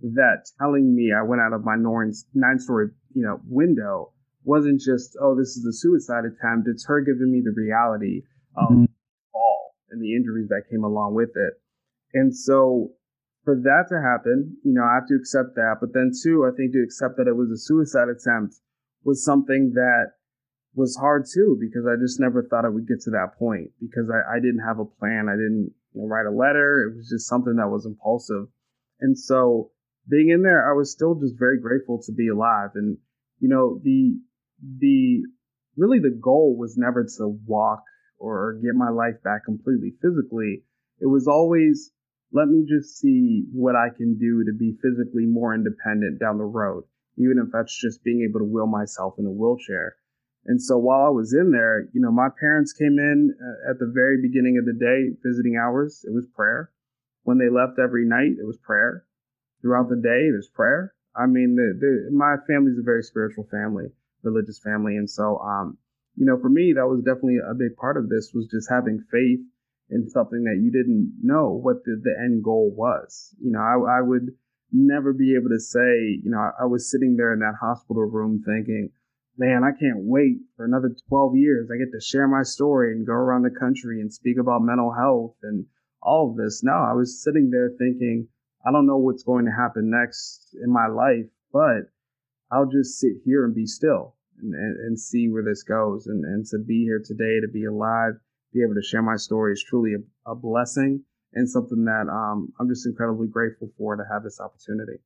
that telling me I went out of my nine story, you know, window wasn't just, oh, this is a suicide attempt. It's her giving me the reality of mm-hmm. all and the injuries that came along with it. And so for that to happen, you know, I have to accept that. But then too, I think to accept that it was a suicide attempt was something that was hard too, because I just never thought I would get to that point because I, I didn't have a plan. I didn't you know, write a letter. It was just something that was impulsive. And so being in there, I was still just very grateful to be alive. And, you know, the, the, really the goal was never to walk or get my life back completely physically. It was always, let me just see what I can do to be physically more independent down the road, even if that's just being able to wheel myself in a wheelchair. And so while I was in there, you know, my parents came in uh, at the very beginning of the day, visiting hours. It was prayer. When they left every night, it was prayer. Throughout the day, there's prayer. I mean, the, the, my family's a very spiritual family, religious family. And so, um, you know, for me, that was definitely a big part of this was just having faith in something that you didn't know what the, the end goal was. You know, I, I would never be able to say, you know, I, I was sitting there in that hospital room thinking, man, I can't wait for another 12 years. I get to share my story and go around the country and speak about mental health and all of this. No, I was sitting there thinking, I don't know what's going to happen next in my life, but I'll just sit here and be still and, and, and see where this goes. And, and to be here today, to be alive, be able to share my story is truly a, a blessing and something that um, I'm just incredibly grateful for to have this opportunity.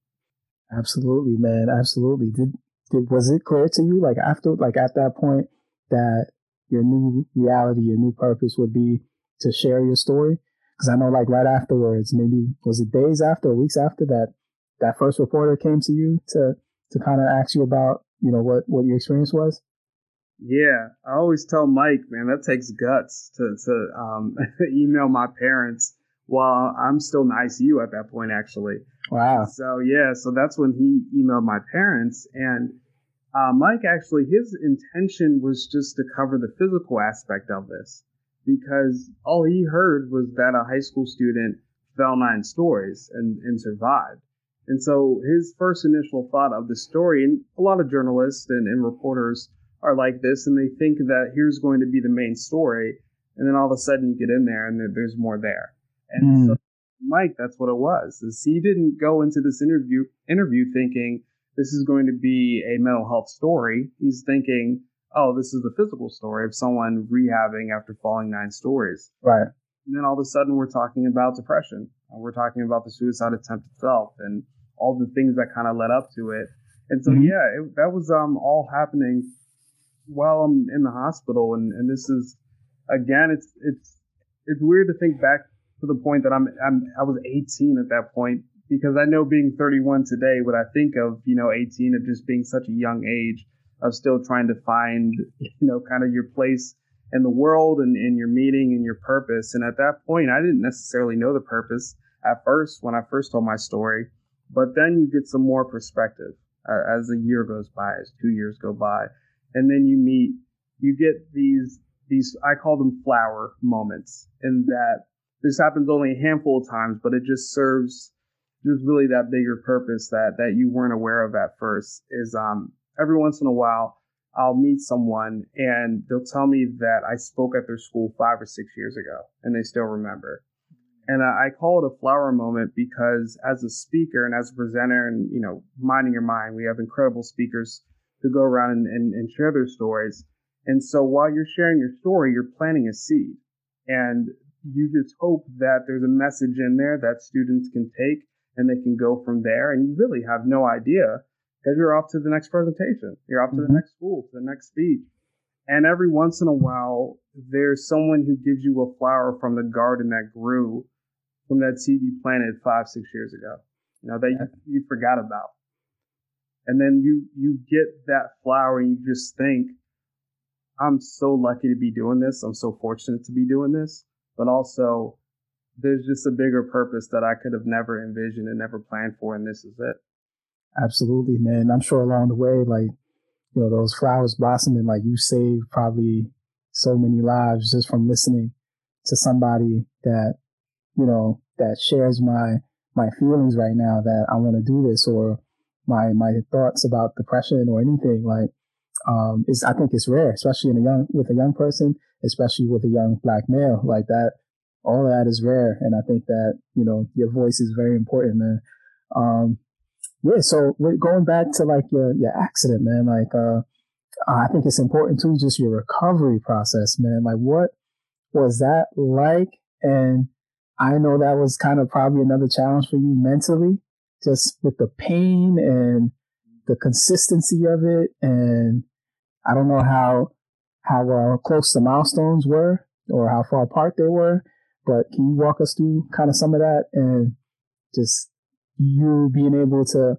Absolutely, man. Absolutely. Did did, was it clear to you, like after, like at that point, that your new reality, your new purpose would be to share your story? Because I know, like right afterwards, maybe was it days after or weeks after that that first reporter came to you to to kind of ask you about, you know, what what your experience was? Yeah, I always tell Mike, man, that takes guts to to um, email my parents while I'm still in ICU at that point, actually. Wow. So yeah, so that's when he emailed my parents, and uh, Mike actually his intention was just to cover the physical aspect of this because all he heard was that a high school student fell nine stories and, and survived. And so his first initial thought of the story, and a lot of journalists and, and reporters are like this, and they think that here's going to be the main story, and then all of a sudden you get in there and there, there's more there. And mm. so Mike, that's what it was. Is he didn't go into this interview interview thinking this is going to be a mental health story. He's thinking, oh, this is the physical story of someone rehabbing after falling nine stories. Right. And then all of a sudden we're talking about depression. We're talking about the suicide attempt itself and all the things that kind of led up to it. And so, mm-hmm. yeah, it, that was um, all happening while I'm in the hospital. And, and this is, again, it's, it's, it's weird to think back to the point that I'm, I'm I was 18 at that point because I know being 31 today, what I think of, you know, 18 of just being such a young age of still trying to find, you know, kind of your place in the world and in your meaning and your purpose. And at that point, I didn't necessarily know the purpose at first when I first told my story, but then you get some more perspective uh, as a year goes by, as two years go by, and then you meet, you get these these I call them flower moments, in that this happens only a handful of times, but it just serves just really that bigger purpose that that you weren't aware of at first is um every once in a while I'll meet someone and they'll tell me that I spoke at their school five or six years ago and they still remember. And I, I call it a flower moment because as a speaker and as a presenter and, you know, minding your mind, we have incredible speakers who go around and, and, and share their stories. And so while you're sharing your story, you're planting a seed. And you just hope that there's a message in there that students can take and they can go from there. And you really have no idea because you're off to the next presentation, you're off to mm-hmm. the next school, to the next speech. And every once in a while, there's someone who gives you a flower from the garden that grew from that seed you planted five, six years ago, you know, that you, you forgot about. And then you, you get that flower and you just think, I'm so lucky to be doing this. I'm so fortunate to be doing this, but also there's just a bigger purpose that I could have never envisioned and never planned for. And this is it. Absolutely, man. I'm sure along the way, like, you know, those flowers blossoming, like you saved probably so many lives just from listening to somebody that, you know, that shares my, my feelings right now that I want to do this or my, my thoughts about depression or anything like, um, is, I think it's rare, especially in a young, with a young person, especially with a young black male like that. All that is rare. And I think that, you know, your voice is very important, man. Um, yeah. So going back to like your, your accident, man, like, uh, I think it's important too, just your recovery process, man. Like what was that like? And I know that was kind of probably another challenge for you mentally, just with the pain and the consistency of it. And I don't know how, how uh, close the milestones were or how far apart they were, but can you walk us through kind of some of that and just you being able to,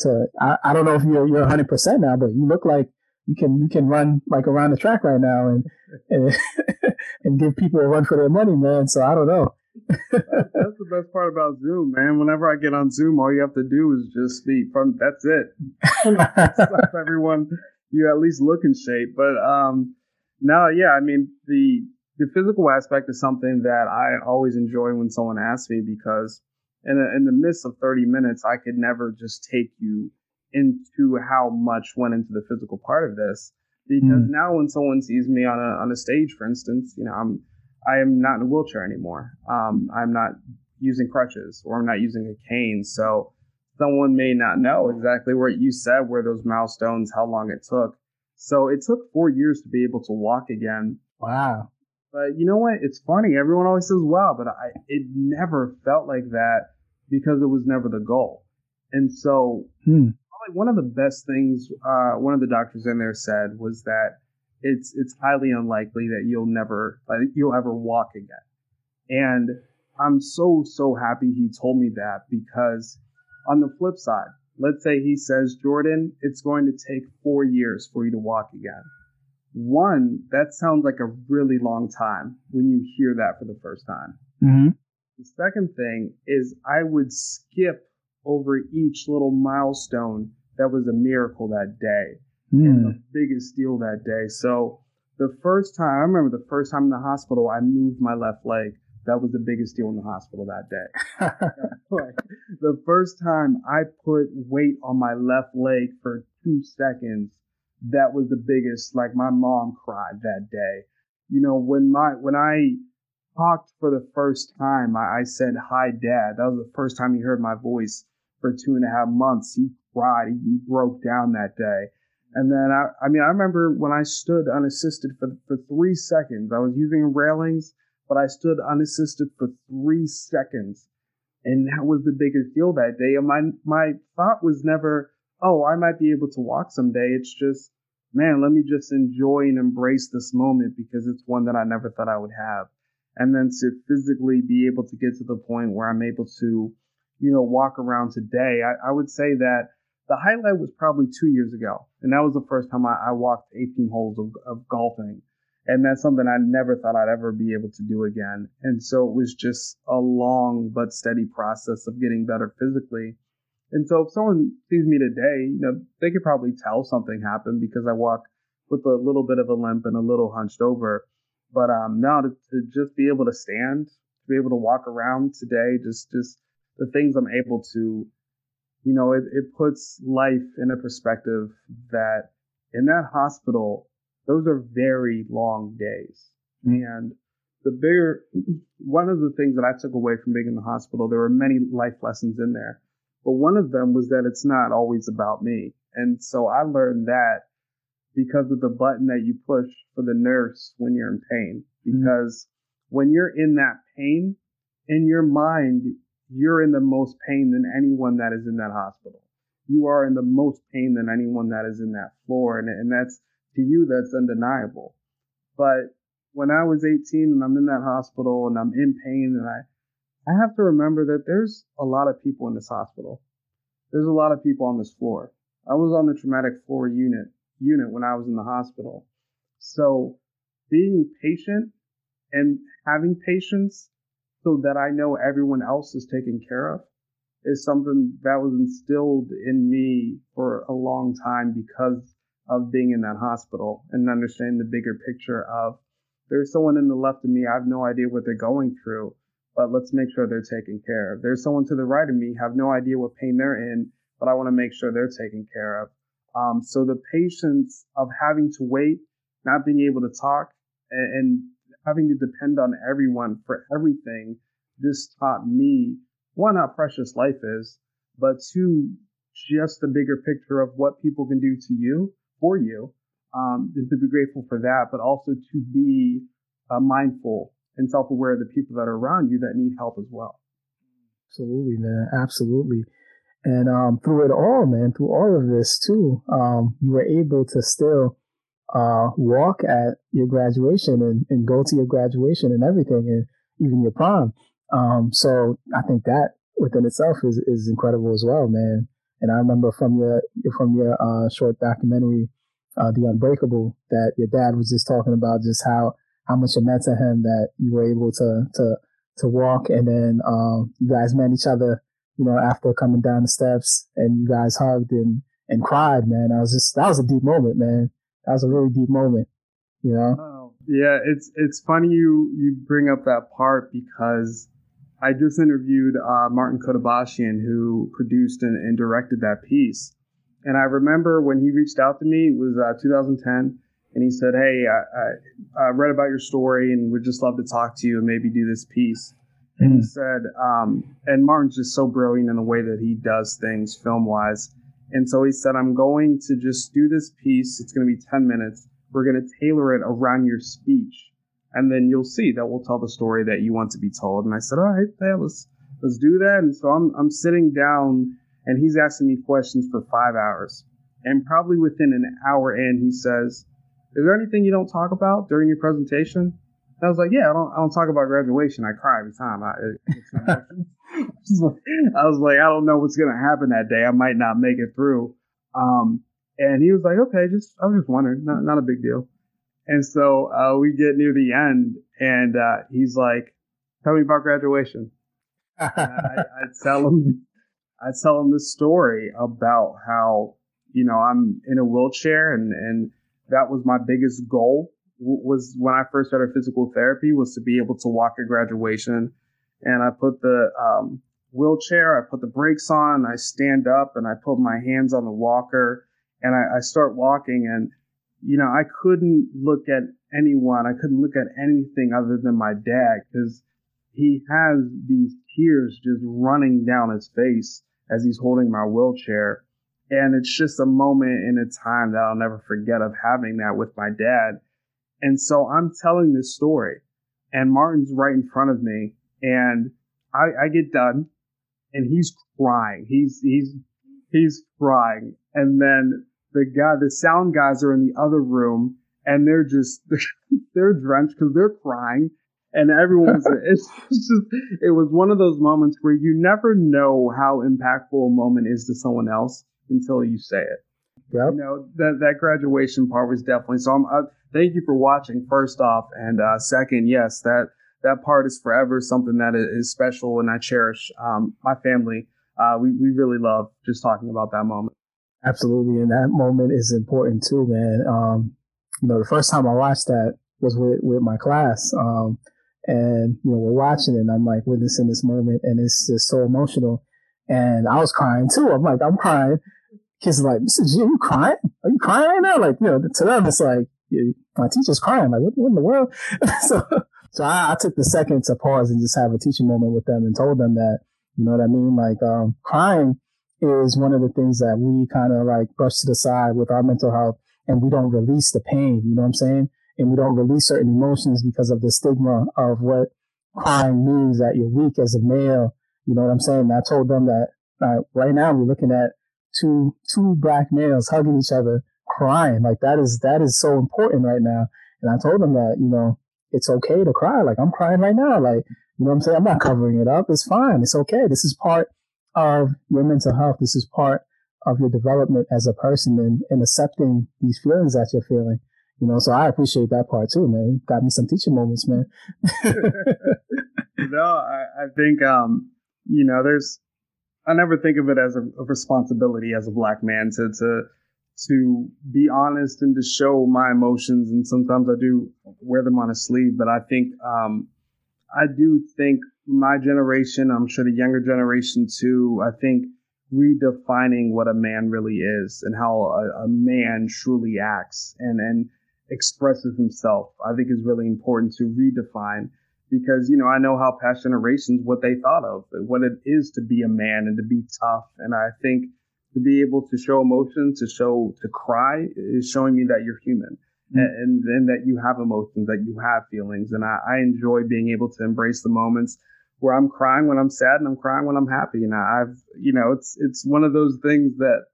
to, I, I don't know if you're, you're 100% now, but you look like you can you can run like around the track right now and and, and give people a run for their money, man. So I don't know. that's the best part about Zoom, man. Whenever I get on Zoom, all you have to do is just speak from. That's it. everyone, you at least look in shape. But um, no, yeah, I mean the the physical aspect is something that I always enjoy when someone asks me because in a, in the midst of 30 minutes, I could never just take you into how much went into the physical part of this. Because mm. now when someone sees me on a on a stage, for instance, you know, I'm I am not in a wheelchair anymore. Um, I'm not using crutches or I'm not using a cane. So someone may not know exactly what you said, where those milestones, how long it took. So it took four years to be able to walk again. Wow. But you know what? It's funny. Everyone always says wow, but I, it never felt like that because it was never the goal. And so hmm probably one of the best things uh, one of the doctors in there said was that it's it's highly unlikely that you'll never like, you'll ever walk again. And I'm so so happy he told me that because on the flip side, let's say he says, Jordan, it's going to take four years for you to walk again. One, that sounds like a really long time when you hear that for the first time. Mm-hmm. The second thing is I would skip over each little milestone that was a miracle that day mm. and the biggest deal that day. So the first time, I remember the first time in the hospital, I moved my left leg. That was the biggest deal in the hospital that day. the first time I put weight on my left leg for two seconds, that was the biggest. Like my mom cried that day. You know, when my, when I talked for the first time, I, I said, hi dad. That was the first time he heard my voice for two and a half months. He cried. He, he broke down that day. And then I, I mean, I remember when I stood unassisted for, for three seconds, I was using railings, but I stood unassisted for three seconds. And that was the biggest deal that day. And my, my thought was never, oh, I might be able to walk someday. It's just, man, let me just enjoy and embrace this moment because it's one that I never thought I would have. And then to physically be able to get to the point where I'm able to you know, walk around today, I, I would say that the highlight was probably two years ago. And that was the first time I, I walked 18 holes of, of golfing. And that's something I never thought I'd ever be able to do again. And so it was just a long but steady process of getting better physically. And so if someone sees me today, you know, they could probably tell something happened because I walk with a little bit of a limp and a little hunched over. But um, now to, to just be able to stand, to be able to walk around today, just just the things I'm able to, you know, it, it puts life in a perspective that in that hospital, those are very long days. And the bigger, one of the things that I took away from being in the hospital, there were many life lessons in there. But one of them was that it's not always about me. And so I learned that because of the button that you push for the nurse when you're in pain. Mm-hmm. Because mm-hmm. when you're in that pain, in your mind, you're in the most pain than anyone that is in that hospital. You are in the most pain than anyone that is in that floor. And, and that's to you, that's undeniable. But when I was 18 and I'm in that hospital and I'm in pain and I, I have to remember that there's a lot of people in this hospital. There's a lot of people on this floor. I was on the traumatic floor unit unit when I was in the hospital. So being patient and having patience so that I know everyone else is taken care of is something that was instilled in me for a long time because of being in that hospital and understanding the bigger picture of there's someone in the left of me. I have no idea what they're going through, but let's make sure they're taken care of. There's someone to the right of me, have no idea what pain they're in, but I want to make sure they're taken care of. Um, so the patience of having to wait, not being able to talk, and, and having to depend on everyone for everything just taught me one how precious life is, but two just the bigger picture of what people can do to you for you. Um, and to be grateful for that, but also to be uh, mindful and self-aware of the people that are around you that need help as well. Absolutely, man. Absolutely. And um, through it all, man, through all of this too, um, you were able to still uh, walk at your graduation and, and go to your graduation and everything, and even your prom. Um, so I think that within itself is, is incredible as well, man. And I remember from your from your uh, short documentary, uh, The Unbreakable, that your dad was just talking about just how how much it meant to him that you were able to to to walk, and then um, you guys met each other, you know, after coming down the steps, and you guys hugged and and cried, man. I was just that was a deep moment, man. That was a really deep moment, you know. Oh, yeah, it's it's funny you you bring up that part because I just interviewed uh, Martin Kotabashian, who produced and, and, directed that piece. And I remember when he reached out to me, it was uh, 2010, and he said, Hey, I, I, I, read about your story and would just love to talk to you and maybe do this piece. Mm. And he said, um, and Martin's just so brilliant in the way that he does things film wise. And so he said, I'm going to just do this piece. It's going to be 10 minutes. We're going to tailor it around your speech and then you'll see that we'll tell the story that you want to be told. And I said, all right, yeah, let's let's do that. And so I'm I'm sitting down, and he's asking me questions for five hours, and probably within an hour in, he says, "Is there anything you don't talk about during your presentation?" And I was like, "Yeah, I don't I don't talk about graduation. I cry every time." I, I was like, I don't know what's gonna happen that day. I might not make it through. Um, and he was like, okay, just I was just wondering, not not a big deal. And so uh, we get near the end, and uh, he's like, "Tell me about graduation." I, I tell him, I tell him this story about how you know I'm in a wheelchair, and and that was my biggest goal was when I first started physical therapy was to be able to walk at graduation. And I put the um, wheelchair, I put the brakes on, I stand up, and I put my hands on the walker, and I, I start walking, and you know, I couldn't look at anyone. I couldn't look at anything other than my dad because he has these tears just running down his face as he's holding my wheelchair. And it's just a moment in a time that I'll never forget of having that with my dad. And so I'm telling this story and Martin's right in front of me and I, I get done and he's crying. He's, he's, he's crying. And then the guy, the sound guys are in the other room and they're just, they're drenched because they're crying and everyone's, it's just, it was one of those moments where you never know how impactful a moment is to someone else until you say it. Yep. You know, that, that graduation part was definitely, so I'm, uh, thank you for watching first off. And, uh, second, yes, that, that part is forever something that is special and I cherish. Um, my family, uh, we, we really love just talking about that moment. Absolutely. And that moment is important too, man. Um, you know, the first time I watched that was with, with my class. Um, and, you know, we're watching it and I'm like witnessing this moment and it's just so emotional. And I was crying too. I'm like, I'm crying. Kids are like, Mr. G, are you crying? Are you crying right now? Like, you know, to them, it's like, my teacher's crying. Like, what, what in the world? so, so I, I, took the second to pause and just have a teaching moment with them and told them that, you know what I mean? Like, um, crying is one of the things that we kind of like brush to the side with our mental health and we don't release the pain, you know what I'm saying? And we don't release certain emotions because of the stigma of what crying means that you're weak as a male. You know what I'm saying? I told them that uh, right now we're looking at two, two black males hugging each other, crying. Like that is, that is so important right now. And I told them that, you know, it's okay to cry. Like I'm crying right now. Like, you know what I'm saying? I'm not covering it up. It's fine. It's okay. This is part of your mental health. This is part of your development as a person and, and accepting these feelings that you're feeling. You You know, so I appreciate that part too, man. Got me some teaching moments, man. no, I, I think, um, you know, there's, I never think of it as a, a, responsibility as a black man to, to, to be honest and to show my emotions. And sometimes I do wear them on a sleeve, but I think, um, I do think my generation, I'm sure the younger generation too, I think redefining what a man really is and how a, a man truly acts and, and expresses himself, I think is really important to redefine because, you know, I know how past generations, what they thought of, what it is to be a man and to be tough. And I think to be able to show emotion, to show, to cry is showing me that you're human. Mm-hmm. And, and, that you have emotions, that you have feelings. And I, I enjoy being able to embrace the moments where I'm crying when I'm sad and I'm crying when I'm happy. And I've, you know, it's, it's one of those things that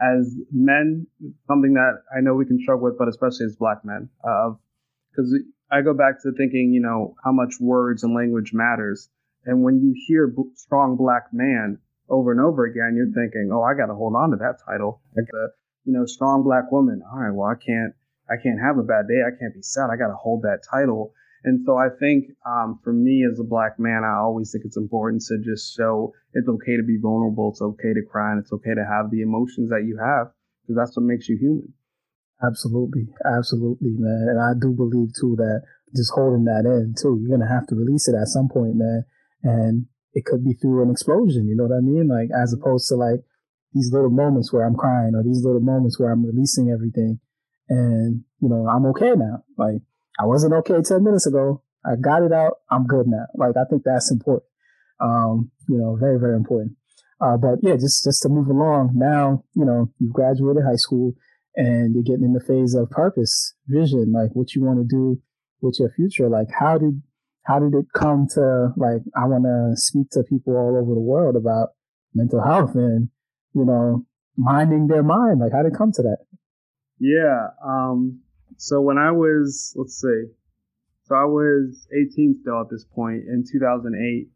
as men, something that I know we can struggle with, but especially as black men, uh, because I go back to thinking, you know, how much words and language matters. And when you hear b- strong black man over and over again, you're thinking, oh, I got to hold on to that title. Like the, you know, strong black woman. All right, well, I can't, I can't have a bad day. I can't be sad. I got to hold that title. And so I think um, for me as a black man, I always think it's important to just show it's okay to be vulnerable. It's okay to cry and it's okay to have the emotions that you have because that's what makes you human. Absolutely. Absolutely, man. And I do believe too that just holding that in too, you're to have to release it at some point, man. And it could be through an explosion. You know what I mean? Like as opposed to like these little moments where I'm crying or these little moments where I'm releasing everything and, you know, I'm okay now. Like I wasn't okay 10 minutes ago. I got it out. I'm good now. Like, I think that's important. Um, you know, very, very important. Uh, but yeah, just, just to move along now, you know, you've graduated high school and you're getting in the phase of purpose, vision, like what you want to do with your future. Like, how did, how did it come to like, I want to speak to people all over the world about mental health and, you know, minding their mind? Like, how did it come to that? Yeah. Um, so when I was, let's see, so I was 18 still at this point in 2008.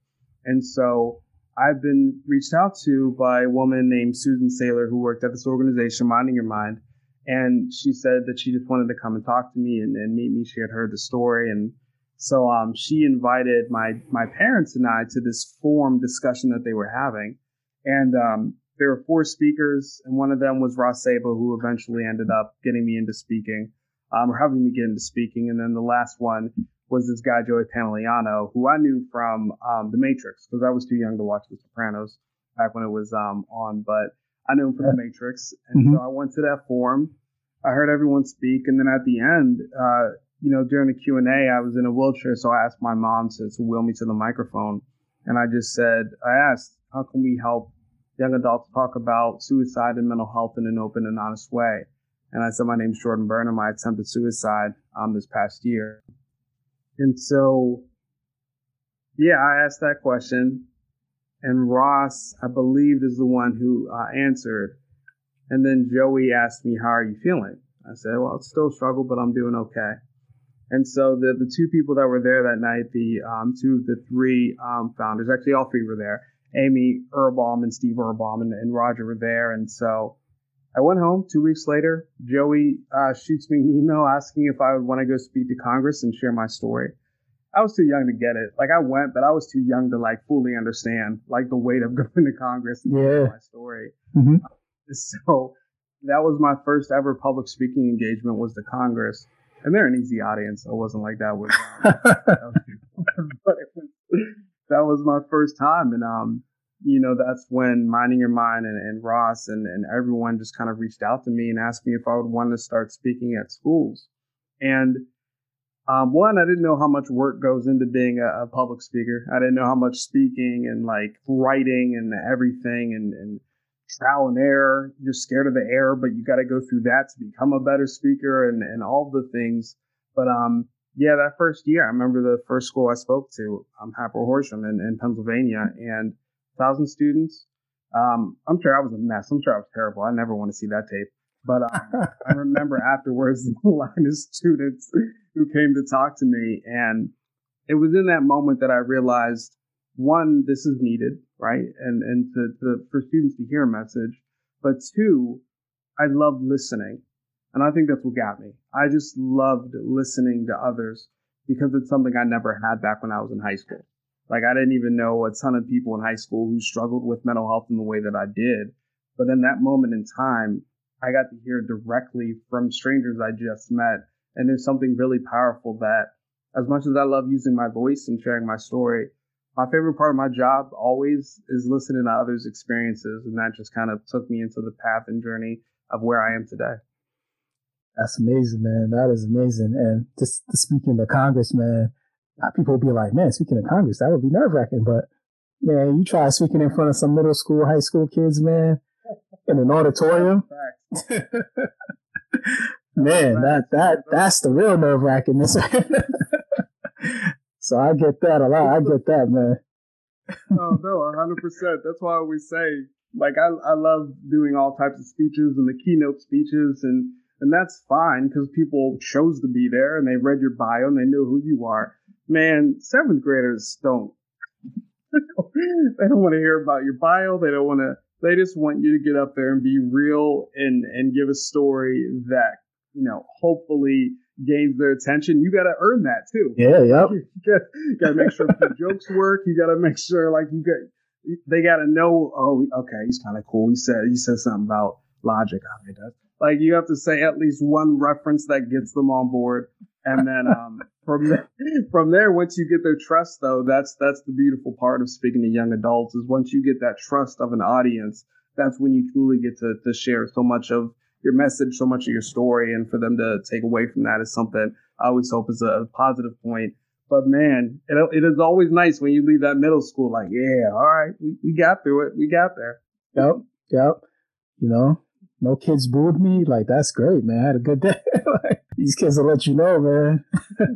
And so I've been reached out to by a woman named Susan Saylor who worked at this organization, Minding Your Mind. And she said that she just wanted to come and talk to me and, and meet me. She had heard the story. And so um, she invited my, my parents and I to this forum discussion that they were having. And um, there were four speakers, and one of them was Ross Szabo, who eventually ended up getting me into speaking um, or having me get into speaking. And then the last one was this guy, Joey Pantoliano, who I knew from um, The Matrix because I was too young to watch The Sopranos back when it was um, on, but I knew him from The Matrix. And mm-hmm. so I went to that forum. I heard everyone speak. And then at the end, uh, you know, during the Q&A, I was in a wheelchair. So I asked my mom to, to wheel me to the microphone. And I just said, I asked, how can we help young adults talk about suicide and mental health in an open and honest way? And I said, my name's Jordan Burnham. I attempted suicide um, this past year. And so, yeah, I asked that question. And Ross, I believe, is the one who uh, answered. And then Joey asked me, How are you feeling? I said, Well, it's still a struggle, but I'm doing okay. And so the, the two people that were there that night, the um, two of the three um, founders, actually all three were there, Amy Erbaum and Steve Erbaum and, and Roger were there. And so I went home two weeks later. Joey uh, shoots me an email asking if I would want to go speak to Congress and share my story. I was too young to get it. Like I went, but I was too young to like fully understand like the weight of going to Congress and yeah. my story. Mm-hmm. So that was my first ever public speaking engagement was to Congress, and they're an easy audience. So it wasn't like that was, um, but it was, that was my first time, and um, you know, that's when Minding Your Mind and, and Ross and, and everyone just kind of reached out to me and asked me if I would want to start speaking at schools. And um, one, I didn't know how much work goes into being a, a, public speaker. I didn't know how much speaking and like writing and everything and, and trial and error. You're scared of the error, but you got to go through that to become a better speaker and, and all the things. But um, yeah, that first year, I remember the first school I spoke to, um, Hatboro Horsham in, in Pennsylvania, and thousand students. Um, I'm sure I was a mess. I'm sure I was terrible. I never want to see that tape. But um, I remember afterwards the line of students who came to talk to me, and it was in that moment that I realized one, this is needed, right, and and to, to for students to hear a message, but two, I love listening. And I think that's what got me. I just loved listening to others because it's something I never had back when I was in high school. Like I didn't even know a ton of people in high school who struggled with mental health in the way that I did. But in that moment in time, I got to hear directly from strangers I just met. And there's something really powerful that as much as I love using my voice and sharing my story, my favorite part of my job always is listening to others' experiences. And that just kind of took me into the path and journey of where I am today. That's amazing, man. That is amazing. And just speaking to Congress, man, people will be like, man, speaking to Congress, that would be nerve wracking. But man, you try speaking in front of some middle school, high school kids, man, in an auditorium. man, that that that's the real nerve wracking. so I get that a lot. I get that, man. oh no, hundred percent. That's why we say, like, I I love doing all types of speeches and the keynote speeches and and that's fine because people chose to be there and they read your bio and they know who you are. Man, seventh graders don't. they don't want to hear about your bio. They don't want to. They just want you to get up there and be real and and give a story that you know hopefully gains their attention. You got to earn that too. Yeah, yep. You got to make sure the jokes work. You got to make sure like you got. They got to know. Oh, okay, he's kind of cool. He said he said something about logic. He does. Like you have to say at least one reference that gets them on board, and then um, from there, from there, once you get their trust, though, that's that's the beautiful part of speaking to young adults is once you get that trust of an audience, that's when you truly get to to share so much of your message, so much of your story, and for them to take away from that is something I always hope is a positive point. But man, it, it is always nice when you leave that middle school, like, yeah, all right, we, we got through it, we got there. Yep, yep. You know, no kids booed me. Like that's great, man. I had a good day. like, these kids will let you know, man.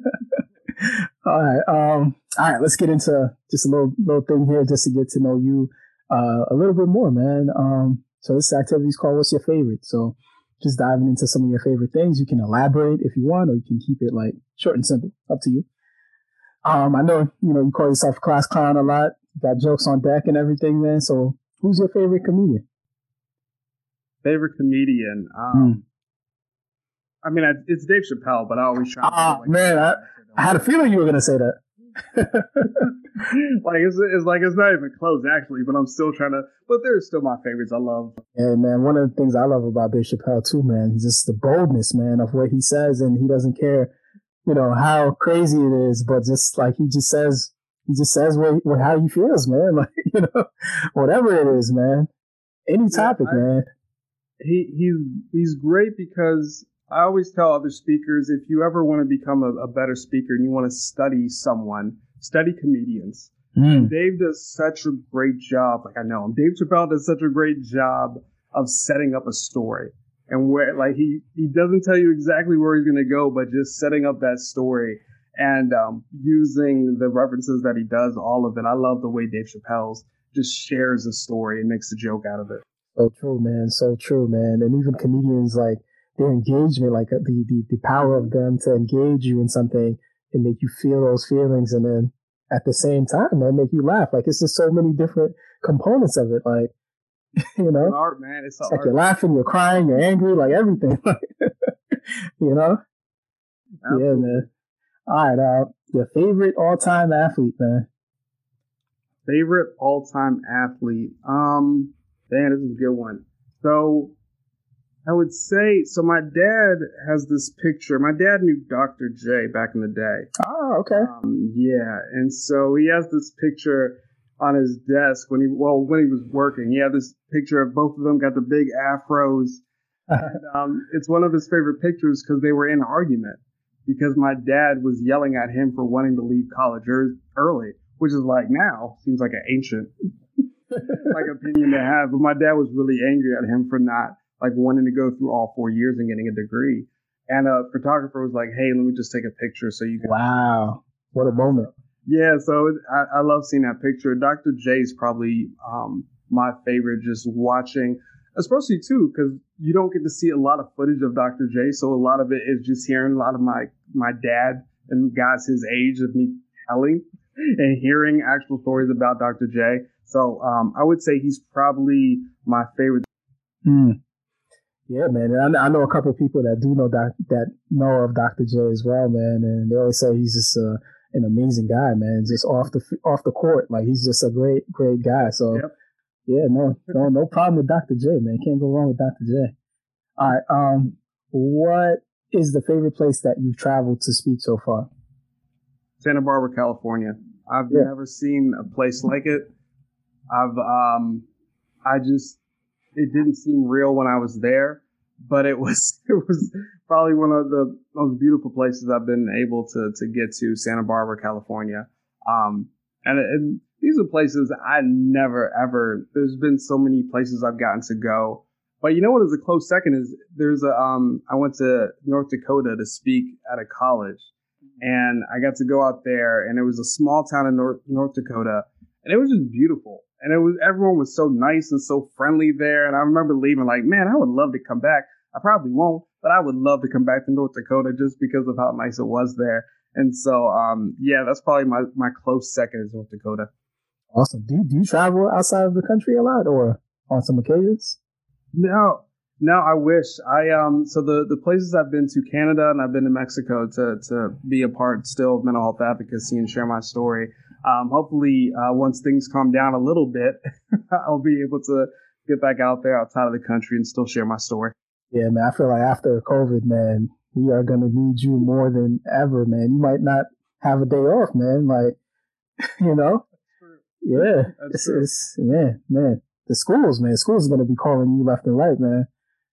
all right, um, all right. Let's get into just a little little thing here, just to get to know you uh, a little bit more, man. Um, so this activity is called "What's Your Favorite?" So just diving into some of your favorite things. You can elaborate if you want, or you can keep it like short and simple. Up to you. Um, I know you know you call yourself class clown a lot. You got jokes on deck and everything, man. So who's your favorite comedian? Favorite comedian. Um, mm. I mean, it's Dave Chappelle, but I always try. Ah, like, man, I, I, had a feeling you were gonna say that. like it's, it's like it's not even close actually, but I'm still trying to. But they're still my favorites. I love. Yeah, man. One of the things I love about Dave Chappelle too, man, is just the boldness, man, of what he says, and he doesn't care, you know, how crazy it is, but just like he just says, he just says what, what how he feels, man. Like you know, whatever it is, man. Any topic, yeah, I, man he he's he's great because I always tell other speakers if you ever want to become a, a better speaker and you want to study someone, study comedians. Mm. Dave does such a great job. Like I know him. Dave Chappelle does such a great job of setting up a story and where like he he doesn't tell you exactly where he's going to go, but just setting up that story and um, using the references that he does, all of it. I love the way Dave Chappelle's just shares a story and makes a joke out of it. So true, man. So true, man. And even comedians, like their engagement, like uh, the, the, the power of them to engage you in something and make you feel those feelings. And then at the same time, man, make you laugh. Like it's just so many different components of it. Like, you know, it's art, man. It's, it's like you're laughing, you're crying, you're angry, like everything. you know? Absolutely. Yeah, man. All right. Uh, your favorite all time athlete, man. Favorite all time athlete. Um, Damn, this is a good one. So I would say, so my dad has this picture. My dad knew Dr. J back in the day. Oh, okay. Um, yeah, and so he has this picture on his desk when he, well, when he was working. He had this picture of both of them got the big afros. and, um, it's one of his favorite pictures because they were in argument because my dad was yelling at him for wanting to leave college early, which is like now seems like an ancient like opinion to have. But my dad was really angry at him for not like wanting to go through all four years and getting a degree. And a photographer was like, "Hey, let me just take a picture so you can." Wow, what a moment! Yeah, so I, I love seeing that picture. Dr. J is probably um, my favorite. Just watching, especially too, because you don't get to see a lot of footage of Dr. J. So a lot of it is just hearing a lot of my my dad and guys his age of me telling and hearing actual stories about Dr. J. So um, I would say he's probably my favorite. Mm. Yeah, man. And I, I know a couple of people that do know doc, that know of Dr. J as well, man. And they always say he's just uh, an amazing guy, man. Just off the off the court, like he's just a great great guy. So yep. yeah, no no no problem with Dr. J, man. Can't go wrong with Dr. J. All right. Um, what is the favorite place that you've traveled to speak so far? Santa Barbara, California. I've yeah. never seen a place like it. I've um, I just it didn't seem real when I was there, but it was it was probably one of the most beautiful places I've been able to to get to. Santa Barbara, California. Um, and, and these are places I never ever. There's been so many places I've gotten to go but you know what is a close second is there's a um I went to North Dakota to speak at a college and I got to go out there and it was a small town in North North Dakota and it was just beautiful and it was everyone was so nice and so friendly there. And I remember leaving like man I would love to come back. I probably won't but I would love to come back to North Dakota just because of how nice it was there. And so um yeah that's probably my my close second is North Dakota. Awesome. Do you, do you travel outside of the country a lot or on some occasions? No, no, I wish. I um so the the places I've been to Canada and I've been to Mexico to to be a part still of mental health advocacy and share my story. Um, hopefully, uh, once things calm down a little bit, I'll be able to get back out there outside of the country and still share my story. Yeah, man. I feel like after COVID, man, we are gonna need you more than ever, man. You might not have a day off, man. Like, you know. Yeah, it's, it's man, man the schools, man. Schools are going to be calling you left and right, man.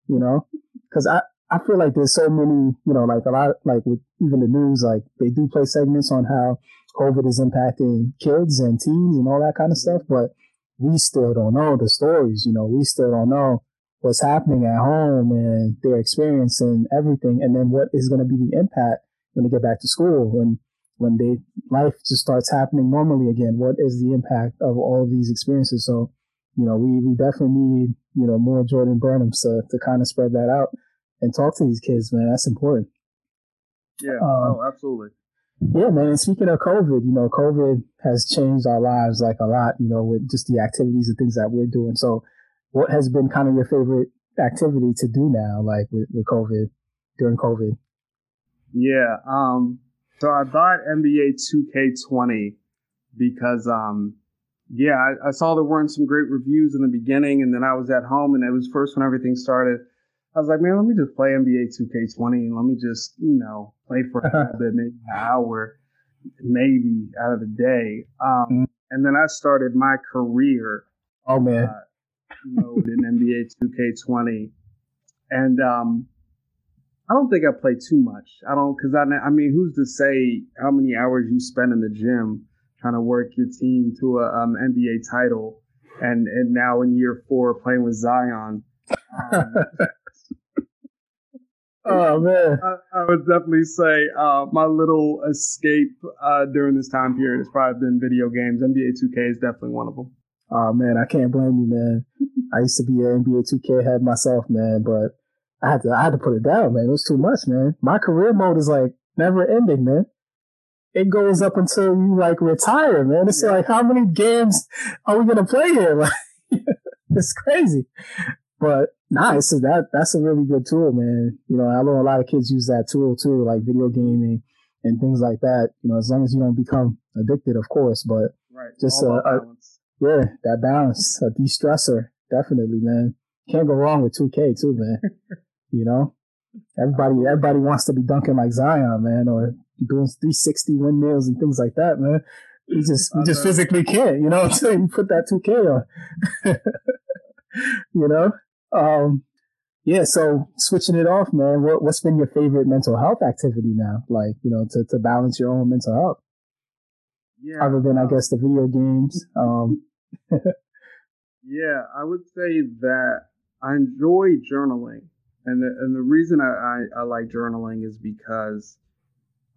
You know, because I, I feel like there's so many, you know, like a lot, like with even the news, like they do play segments on how COVID is impacting kids and teens and all that kind of stuff, but we still don't know the stories. You know, we still don't know what's happening at home and their experience and everything, and then what is going to be the impact when they get back to school when when they life just starts happening normally again. What is the impact of all of these experiences? So you know, we, we definitely need, you know, more Jordan Burnhams to, to kind of spread that out and talk to these kids, man. That's important. Yeah. Um, oh, absolutely. Yeah, man. And speaking of COVID, you know, COVID has changed our lives like a lot, you know, with just the activities and things that we're doing. So what has been kind of your favorite activity to do now, like with, with COVID, during COVID? Yeah. Um, so I bought NBA 2K20 because, um, yeah, I, I, saw there weren't some great reviews in the beginning, and then I was at home, and it was first when everything started. I was like, man, let me just play NBA 2K20, and let me just, you know, play for a bit, maybe an hour, maybe out of the day. Um, mm-hmm. And then I started my career. Oh man, uh, mode in NBA 2K20, and um, I don't think I play too much. I don't, cause I, I mean, who's to say how many hours you spend in the gym? trying to work your team to a um, NBA title, and and now in year four playing with Zion. Um, oh man, I, I, would definitely say uh, my little escape uh, during this time period has probably been video games. NBA 2K is definitely one of them. Oh man, I can't blame you, man. I used to be an NBA 2K head myself, man, but I had to I had to put it down, man. It was too much, man. My career mode is like never ending, man it goes up until you like retire, man. It's yeah. like, how many games are we gonna play here? Like, it's crazy. But nice. Nah, that that's a really good tool, man. You know, I know a lot of kids use that tool too, like video gaming and things like that. You know, as long as you don't become addicted, of course. But right. just a, a, yeah, that balance, a de-stressor, definitely, man. Can't go wrong with 2K too, man. you know, everybody everybody wants to be dunking like Zion, man, or doing 360 windmills and things like that, man. We just we just physically can't, you know. Until you put that 2K on, you know. Um, yeah. So switching it off, man. What what's been your favorite mental health activity now? Like you know, to to balance your own mental health. Yeah. Other than I guess the video games. Um. yeah, I would say that I enjoy journaling, and the and the reason I, I, I like journaling is because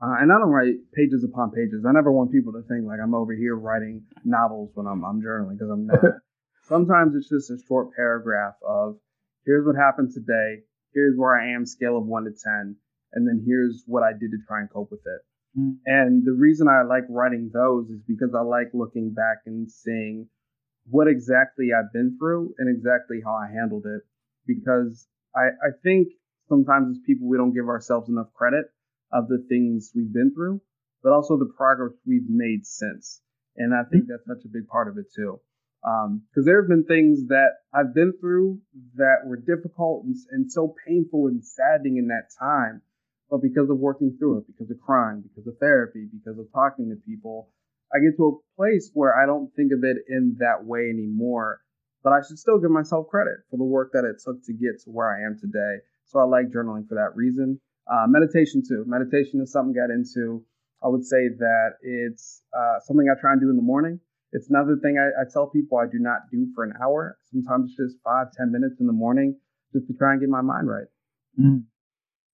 uh, and I don't write pages upon pages. I never want people to think like I'm over here writing novels when I'm, I'm journaling because I'm not. Sometimes it's just a short paragraph of here's what happened today, here's where I am, scale of one to 10, and then here's what I did to try and cope with it. Mm. And the reason I like writing those is because I like looking back and seeing what exactly I've been through and exactly how I handled it. Because I, I think sometimes as people, we don't give ourselves enough credit of the things we've been through, but also the progress we've made since. And I think that's such a big part of it too. Because um, there have been things that I've been through that were difficult and, and so painful and saddening in that time. But because of working through it, because of crying, because of therapy, because of talking to people, I get to a place where I don't think of it in that way anymore. But I should still give myself credit for the work that it took to get to where I am today. So I like journaling for that reason. Uh, meditation too. Meditation is something I got into. I would say that it's uh, something I try and do in the morning. It's another thing I, I, tell people I do not do for an hour. Sometimes it's just five, ten minutes in the morning just to try and get my mind right. Mm.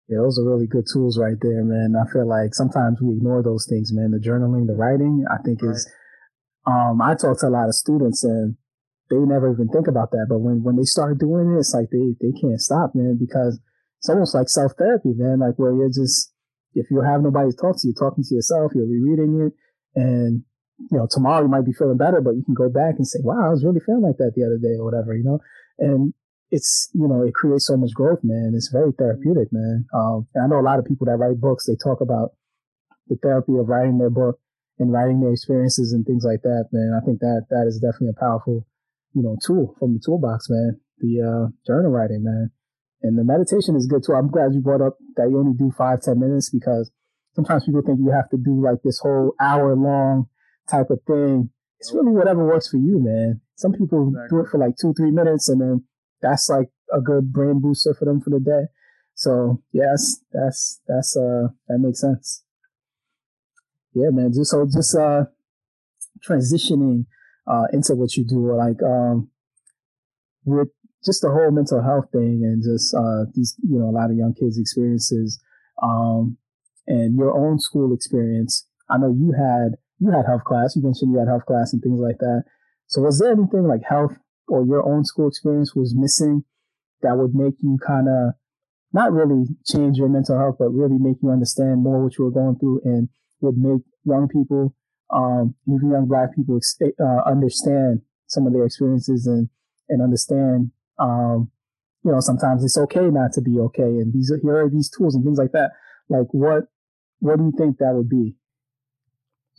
Yeah, those are really good tools right there, man. I feel like sometimes we ignore those things, man. The journaling, the writing, I think right. is, um, I talk to a lot of students and they never even think about that. But when, when they start doing it, it's like they, they can't stop, man, because it's almost like self therapy, man. Like where you're just, if you have nobody to talk to, you're talking to yourself, you're rereading it. And, you know, tomorrow you might be feeling better, but you can go back and say, wow, I was really feeling like that the other day or whatever, you know? And it's, you know, it creates so much growth, man. It's very therapeutic, man. Um, I know a lot of people that write books, they talk about the therapy of writing their book and writing their experiences and things like that, man. I think that that is definitely a powerful, you know, tool from the toolbox, man. The uh, journal writing, man. And the meditation is good too. I'm glad you brought up that you only do five, ten minutes because sometimes people think you have to do like this whole hour long type of thing. It's really whatever works for you, man. Some people exactly. do it for like two, three minutes and then that's like a good brain booster for them for the day. So yes, that's that's uh that makes sense. Yeah, man. Just so just uh transitioning uh into what you do, like um with just the whole mental health thing and just uh these you know a lot of young kids experiences um and your own school experience. I know you had you had health class. You mentioned you had health class and things like that. So was there anything like health or your own school experience was missing that would make you kind of not really change your mental health, but really make you understand more what you were going through and would make young people, um, even young black people, uh, understand some of their experiences and, and understand, um, you know, sometimes it's okay not to be okay. And these are, here are these tools and things like that. Like what, what do you think that would be?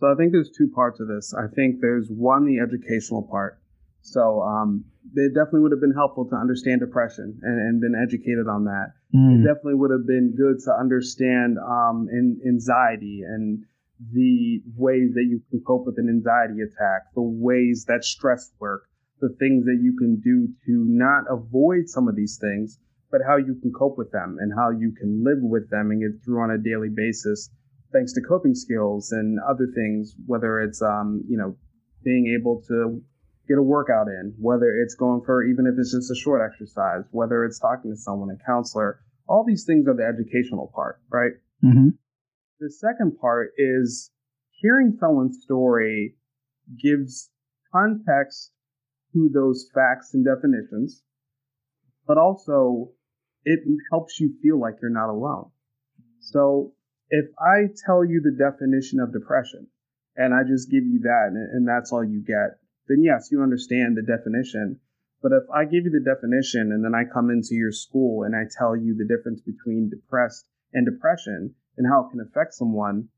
So I think there's two parts of this. I think there's one, the educational part. So um, it definitely would have been helpful to understand depression and, and been educated on that. Mm. It definitely would have been good to understand um, in, anxiety and the ways that you can cope with an anxiety attack, the ways that stress work, the things that you can do to not avoid some of these things, but how you can cope with them and how you can live with them and get through on a daily basis, thanks to coping skills and other things, whether it's um, you know being able to get a workout in, whether it's going for, even if it's just a short exercise, whether it's talking to someone, a counselor, all these things are the educational part, right? Mm-hmm. The second part is hearing someone's story gives context to those facts and definitions, but also it helps you feel like you're not alone. So if I tell you the definition of depression and I just give you that and, and that's all you get, then yes, you understand the definition. But if I give you the definition and then I come into your school and I tell you the difference between depressed and depression and how it can affect someone,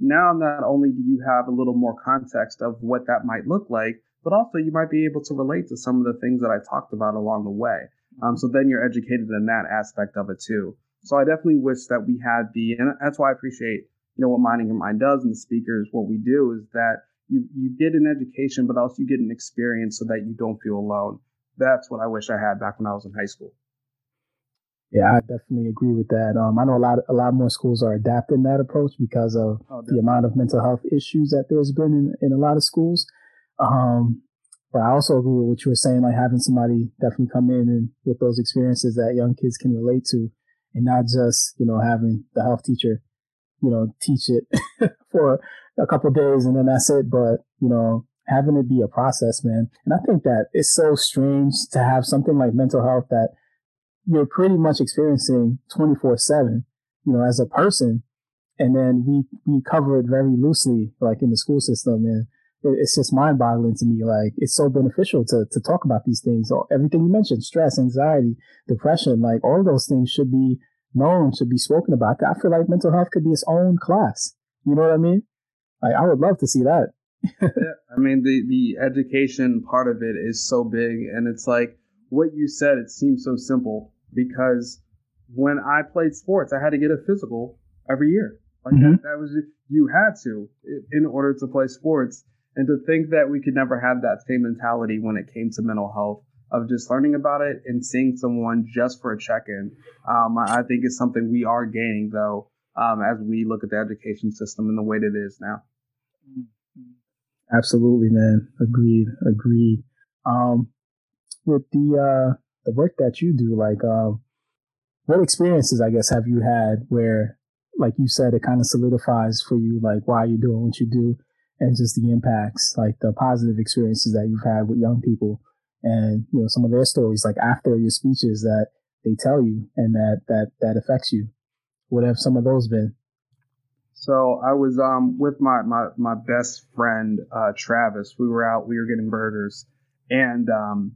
now not only do you have a little more context of what that might look like, but also you might be able to relate to some of the things that I talked about along the way. Um, so then you're educated in that aspect of it too. So I definitely wish that we had the, and that's why I appreciate, you know, what Minding Your Mind does and the speakers, what we do is that you you get an education, but also you get an experience so that you don't feel alone. That's what I wish I had back when I was in high school. Yeah, I definitely agree with that. Um, I know a lot a lot more schools are adapting that approach because of oh, the amount of mental health issues that there's been in, in a lot of schools. Um, but I also agree with what you were saying, like having somebody definitely come in and with those experiences that young kids can relate to, and not just you know having the health teacher, you know, teach it for a couple days and then that's it. But, you know, having it be a process, man. And I think that it's so strange to have something like mental health that you're pretty much experiencing 24 seven, you know, as a person. And then we, we cover it very loosely, like in the school system. And it's just mind boggling to me. Like it's so beneficial to, to talk about these things. Everything you mentioned, stress, anxiety, depression, like all those things should be known, should be spoken about. I feel like mental health could be its own class. You know what I mean? Like I would love to see that. yeah, I mean the the education part of it is so big, and it's like what you said. It seems so simple because when I played sports, I had to get a physical every year. Like mm-hmm. that, that was you had to in order to play sports. And to think that we could never have that same mentality when it came to mental health of just learning about it and seeing someone just for a check-in, um, I think is something we are gaining though um, as we look at the education system and the way it is now. Absolutely, man. Agreed. Agreed. Um, with the uh, the work that you do, like, um, what experiences, I guess, have you had where, like you said, it kind of solidifies for you, like why you're doing what you do, and just the impacts, like the positive experiences that you've had with young people, and you know some of their stories, like after your speeches that they tell you, and that that that affects you. What have some of those been? So I was um with my my my best friend uh, Travis. We were out. We were getting burgers, and um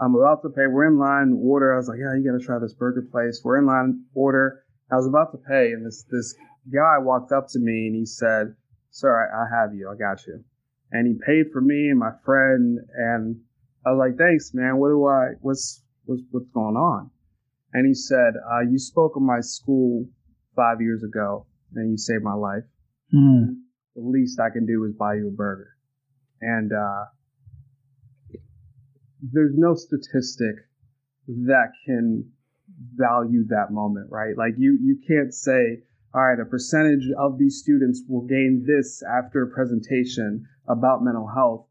I'm about to pay. We're in line order. I was like, yeah, you gotta try this burger place. We're in line order. I was about to pay, and this this guy walked up to me and he said, "Sir, I, I have you. I got you." And he paid for me and my friend. And I was like, "Thanks, man. What do I? What's what's what's going on?" And he said, uh, "You spoke of my school five years ago, and you saved my life. Mm. The least I can do is buy you a burger." And uh, there's no statistic that can value that moment, right? Like you, you can't say, all right, a percentage of these students will gain this after a presentation about mental health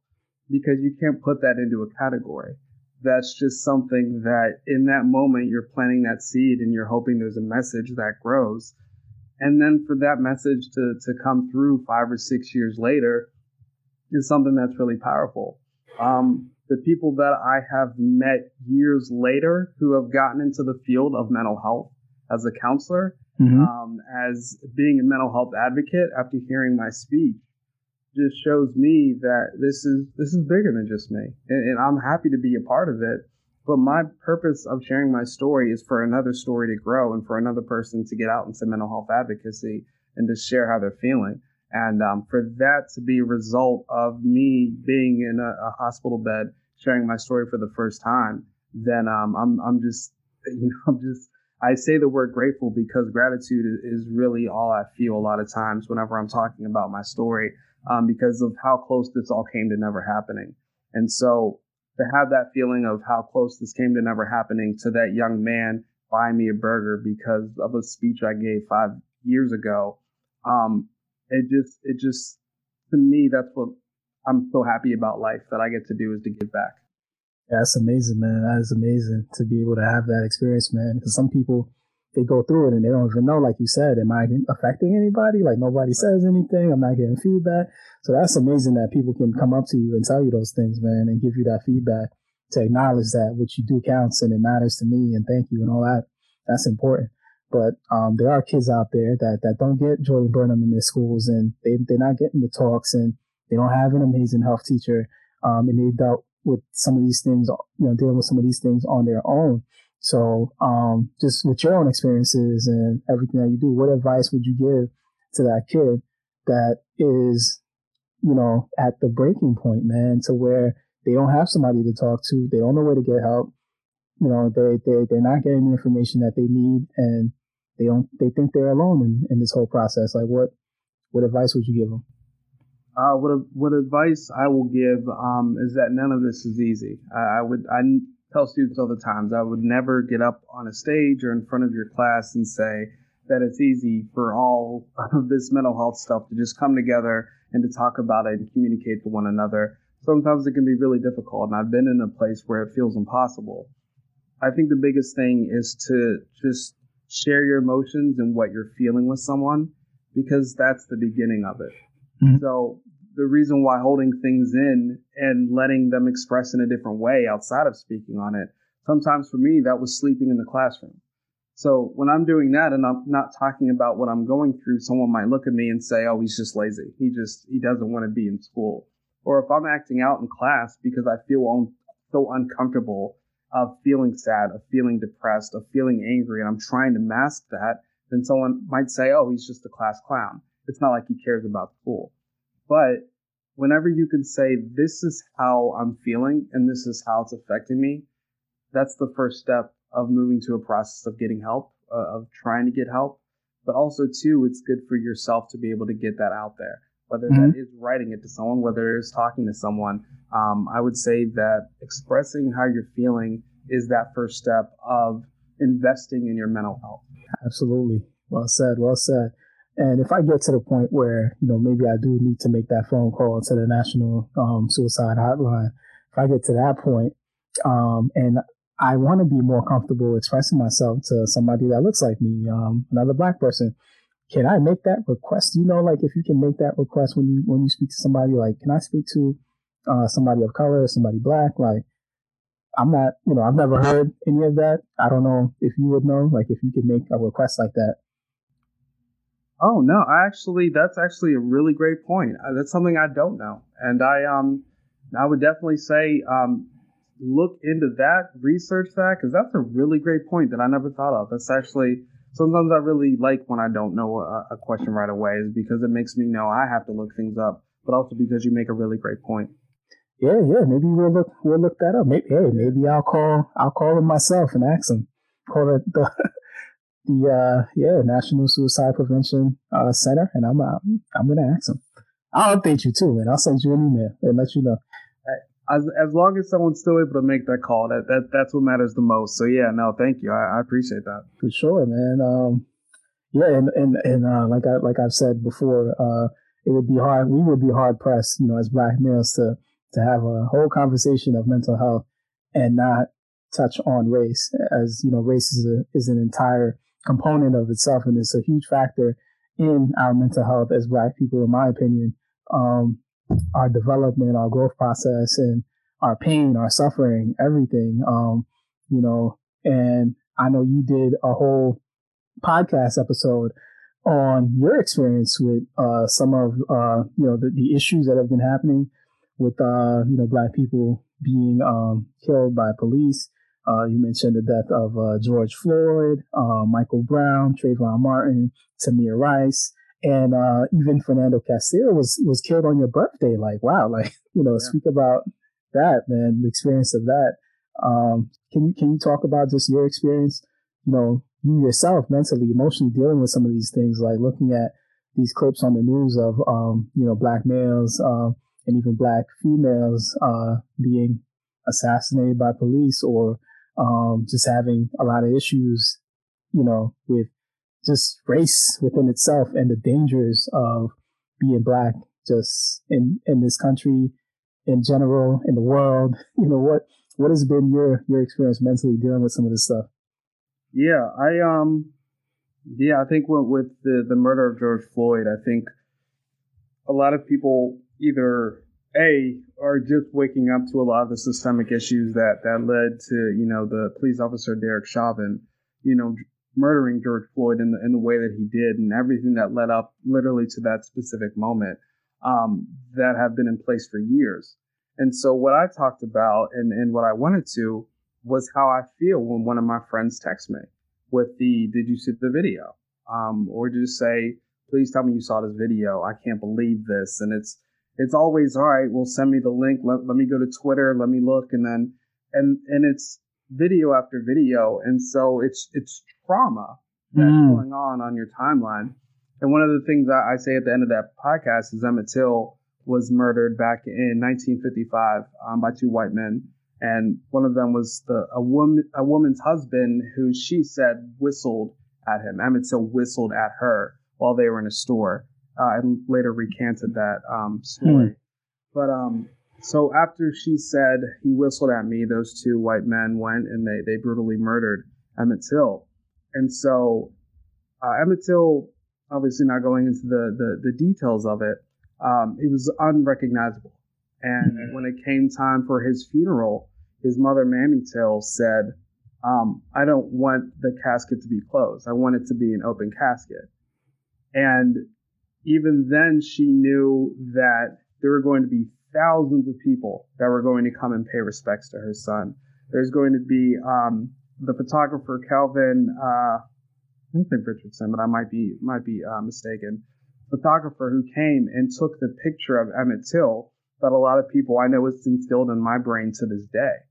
because you can't put that into a category. That's just something that in that moment you're planting that seed and you're hoping there's a message that grows. And then for that message to, to come through five or six years later is something that's really powerful. Um, the people that I have met years later who have gotten into the field of mental health as a counselor, mm-hmm. um, as being a mental health advocate after hearing my speech, just shows me that this is this is bigger than just me, and, and I'm happy to be a part of it. But my purpose of sharing my story is for another story to grow and for another person to get out into mental health advocacy and to share how they're feeling. And um, for that to be a result of me being in a, a, hospital bed, sharing my story for the first time, then um, I'm I'm just you know I'm just I say the word grateful because gratitude is really all I feel a lot of times whenever I'm talking about my story, um, because of how close this all came to never happening. And so to have that feeling of how close this came to never happening to that young man buying me a burger because of a speech I gave five years ago, um, it just it just to me that's what I'm so happy about life that I get to do is to give back. Yeah, that's amazing, man. That is amazing to be able to have that experience, man. Because some people they go through it and they don't even know, like you said, am I affecting anybody? Like nobody says anything. I'm not getting feedback. So that's amazing that people can come up to you and tell you those things, man, and give you that feedback to acknowledge that what you do counts and it matters to me and thank you and all that. That's important. But um, there are kids out there that, that don't get Jordan Burnham in their schools and they, they're not getting the talks and they don't have an amazing health teacher. Um, and they dealt with some of these things, you know, dealing with some of these things on their own. So, um, just with your own experiences and everything that you do, what advice would you give to that kid that is, you know, at the breaking point, man, to where they don't have somebody to talk to, they don't know where to get help, you know, they, they, they're not getting the information that they need and they don't, they think they're alone in, in this whole process. Like what, what advice would you give them? Uh, what, what advice I will give, um, is that none of this is easy. I, I would, I tell students all the times, I would never get up on a stage or in front of your class and say that it's easy for all of this mental health stuff to just come together and to talk about it and communicate to one another. Sometimes it can be really difficult, and I've been in a place where it feels impossible. I think the biggest thing is to just share your emotions and what you're feeling with someone because that's the beginning of it. Mm-hmm. So the reason why holding things in and letting them express in a different way outside of speaking on it, sometimes for me, that was sleeping in the classroom. So when I'm doing that and I'm not talking about what I'm going through, someone might look at me and say, oh, he's just lazy. He just, he doesn't want to be in school. or if I'm acting out in class because I feel un- so uncomfortable of feeling sad, of feeling depressed, of feeling angry, and I'm trying to mask that, then someone might say, oh, he's just a class clown. It's not like he cares about school. But whenever you can say, this is how I'm feeling and this is how it's affecting me, that's the first step of moving to a process of getting help, uh, of trying to get help. But also, too, it's good for yourself to be able to get that out there, whether mm-hmm. that is writing it to someone, whether it is talking to someone. Um, I would say that expressing how you're feeling is that first step of investing in your mental health. Absolutely. Well said. Well said. And if I get to the point where, you know, maybe I do need to make that phone call to the National um, Suicide Hotline, if I get to that point, um, and I want to be more comfortable expressing myself to somebody that looks like me, um, another black person, can I make that request? You know, like if you can make that request when you when you speak to somebody, like, can I speak to uh, somebody of color, somebody black? Like, I'm not, you know, I've never heard any of that. I don't know if you would know, like, if you could make a request like that. Oh no, I actually, that's actually a really great point. Uh, that's something I don't know, and I um, I would definitely say um, look into that, research that, because that's a really great point that I never thought of. That's actually sometimes I really like when I don't know a, a question right away, is because it makes me know I have to look things up, but also because you make a really great point. Yeah, yeah, maybe we'll look we'll look that up. Maybe hey, maybe I'll call I'll call him myself and ask him. Call it the the uh, yeah National Suicide Prevention uh, Center, and I'm uh, I'm gonna ask them. I'll update you too, and I'll send you an email and let you know. As, as long as someone's still able to make that call, that, that that's what matters the most. So yeah, no, thank you. I, I appreciate that for sure, man. Um, yeah, and and and uh, like I like I've said before, uh, it would be hard. We would be hard pressed, you know, as black males to to have a whole conversation of mental health and not touch on race, as you know, race is a is an entire component of itself, and it's a huge factor in our mental health as Black people, in my opinion. Um, our development, our growth process, and our pain, our suffering, everything. Um, you know, and I know you did a whole podcast episode on your experience with uh, some of uh, you know the, the, issues that have been happening with uh, you know black people being um, killed by police uh, you mentioned the death of uh, George Floyd, uh, Michael Brown, Trayvon Martin, Tamir Rice, and uh, even Philando Castile was was killed on your birthday. Like, wow, like you know, yeah. speak about that, man, the experience of that. Um, can you can you talk about just your experience? You know, you yourself mentally, emotionally dealing with some of these things, like looking at these clips on the news of um, you know black males um, and even black females uh, being assassinated by police or um, just having a lot of issues, you know, with just race within itself and the dangers of being black just in, in this country in general, in the world. You know, what, what has been your, your experience mentally dealing with some of this stuff? Yeah, I, um, yeah, I think with, with the, the murder of George Floyd, I think a lot of people either a are just waking up to a lot of the systemic issues that that led to you know the police officer Derek Chauvin, you know, murdering George Floyd in the in the way that he did, and everything that led up literally to that specific moment um, that have been in place for years. And so what I talked about and and what I wanted to was how I feel when one of my friends texts me with the "Did you see the video?" Um, or just say, "Please tell me you saw this video. I can't believe this," and it's it's always all right. Well, send me the link. Let, let me go to Twitter. Let me look, and then and and it's video after video, and so it's it's trauma that's mm. going on on your timeline. And one of the things I, I say at the end of that podcast is Emmett Till was murdered back in 1955 um, by two white men, and one of them was the a woman a woman's husband who she said whistled at him. Emmett Till whistled at her while they were in a store uh, and later recanted that um, story. Hmm. But um, so after she said he whistled at me, those two white men went and they they brutally murdered Emmett Till. And so uh, Emmett Till, obviously not going into the the, the details of it, um, it was unrecognizable. And mm-hmm. when it came time for his funeral, his mother, Mamie Till, said, um, I don't want the casket to be closed. I want it to be an open casket. And even then she knew that there were going to be thousands of people that were going to come and pay respects to her son. There's going to be um, the photographer Kelvin. Uh, I think Richardson, but I might be might be uh, mistaken. Photographer who came and took the picture of Emmett Till that a lot of people I know is instilled in my brain to this day.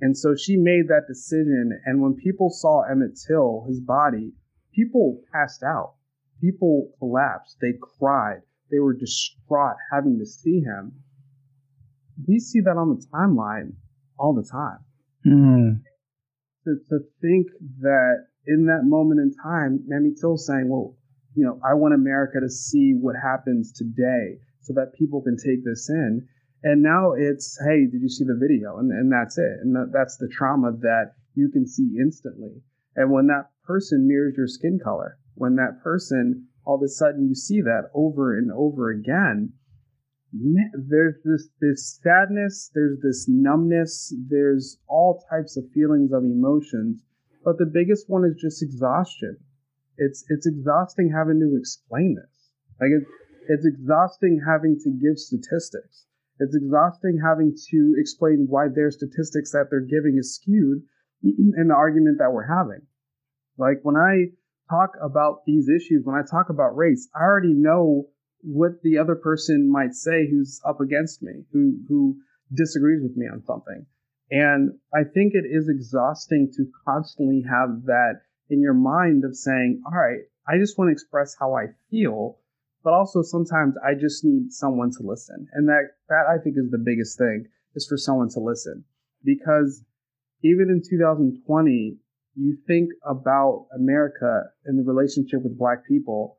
And so she made that decision. And when people saw Emmett Till, his body, people passed out. People collapsed. They cried. They were distraught having to see him. We see that on the timeline all the time. Mm. To, to think that in that moment in time, Mamie Till saying, well, you know, I want America to see what happens today so that people can take this in. And now it's, hey, did you see the video? And, and that's it. And that, that's the trauma that you can see instantly. And when that person mirrors your skin color, when that person, all of a sudden you see that over and over again, there's this, this sadness, there's this numbness, there's all types of feelings of emotions. But the biggest one is just exhaustion. It's, it's exhausting having to explain this. Like it, it's exhausting having to give statistics. It's exhausting having to explain why their statistics that they're giving is skewed in the argument that we're having. Like when I talk about these issues, when I talk about race, I already know what the other person might say who's up against me, who who disagrees with me on something. And I think it is exhausting to constantly have that in your mind of saying, all right, I just want to express how I feel but also sometimes I just need someone to listen. And that, that I think is the biggest thing is for someone to listen because even in 2020, you think about America and the relationship with black people.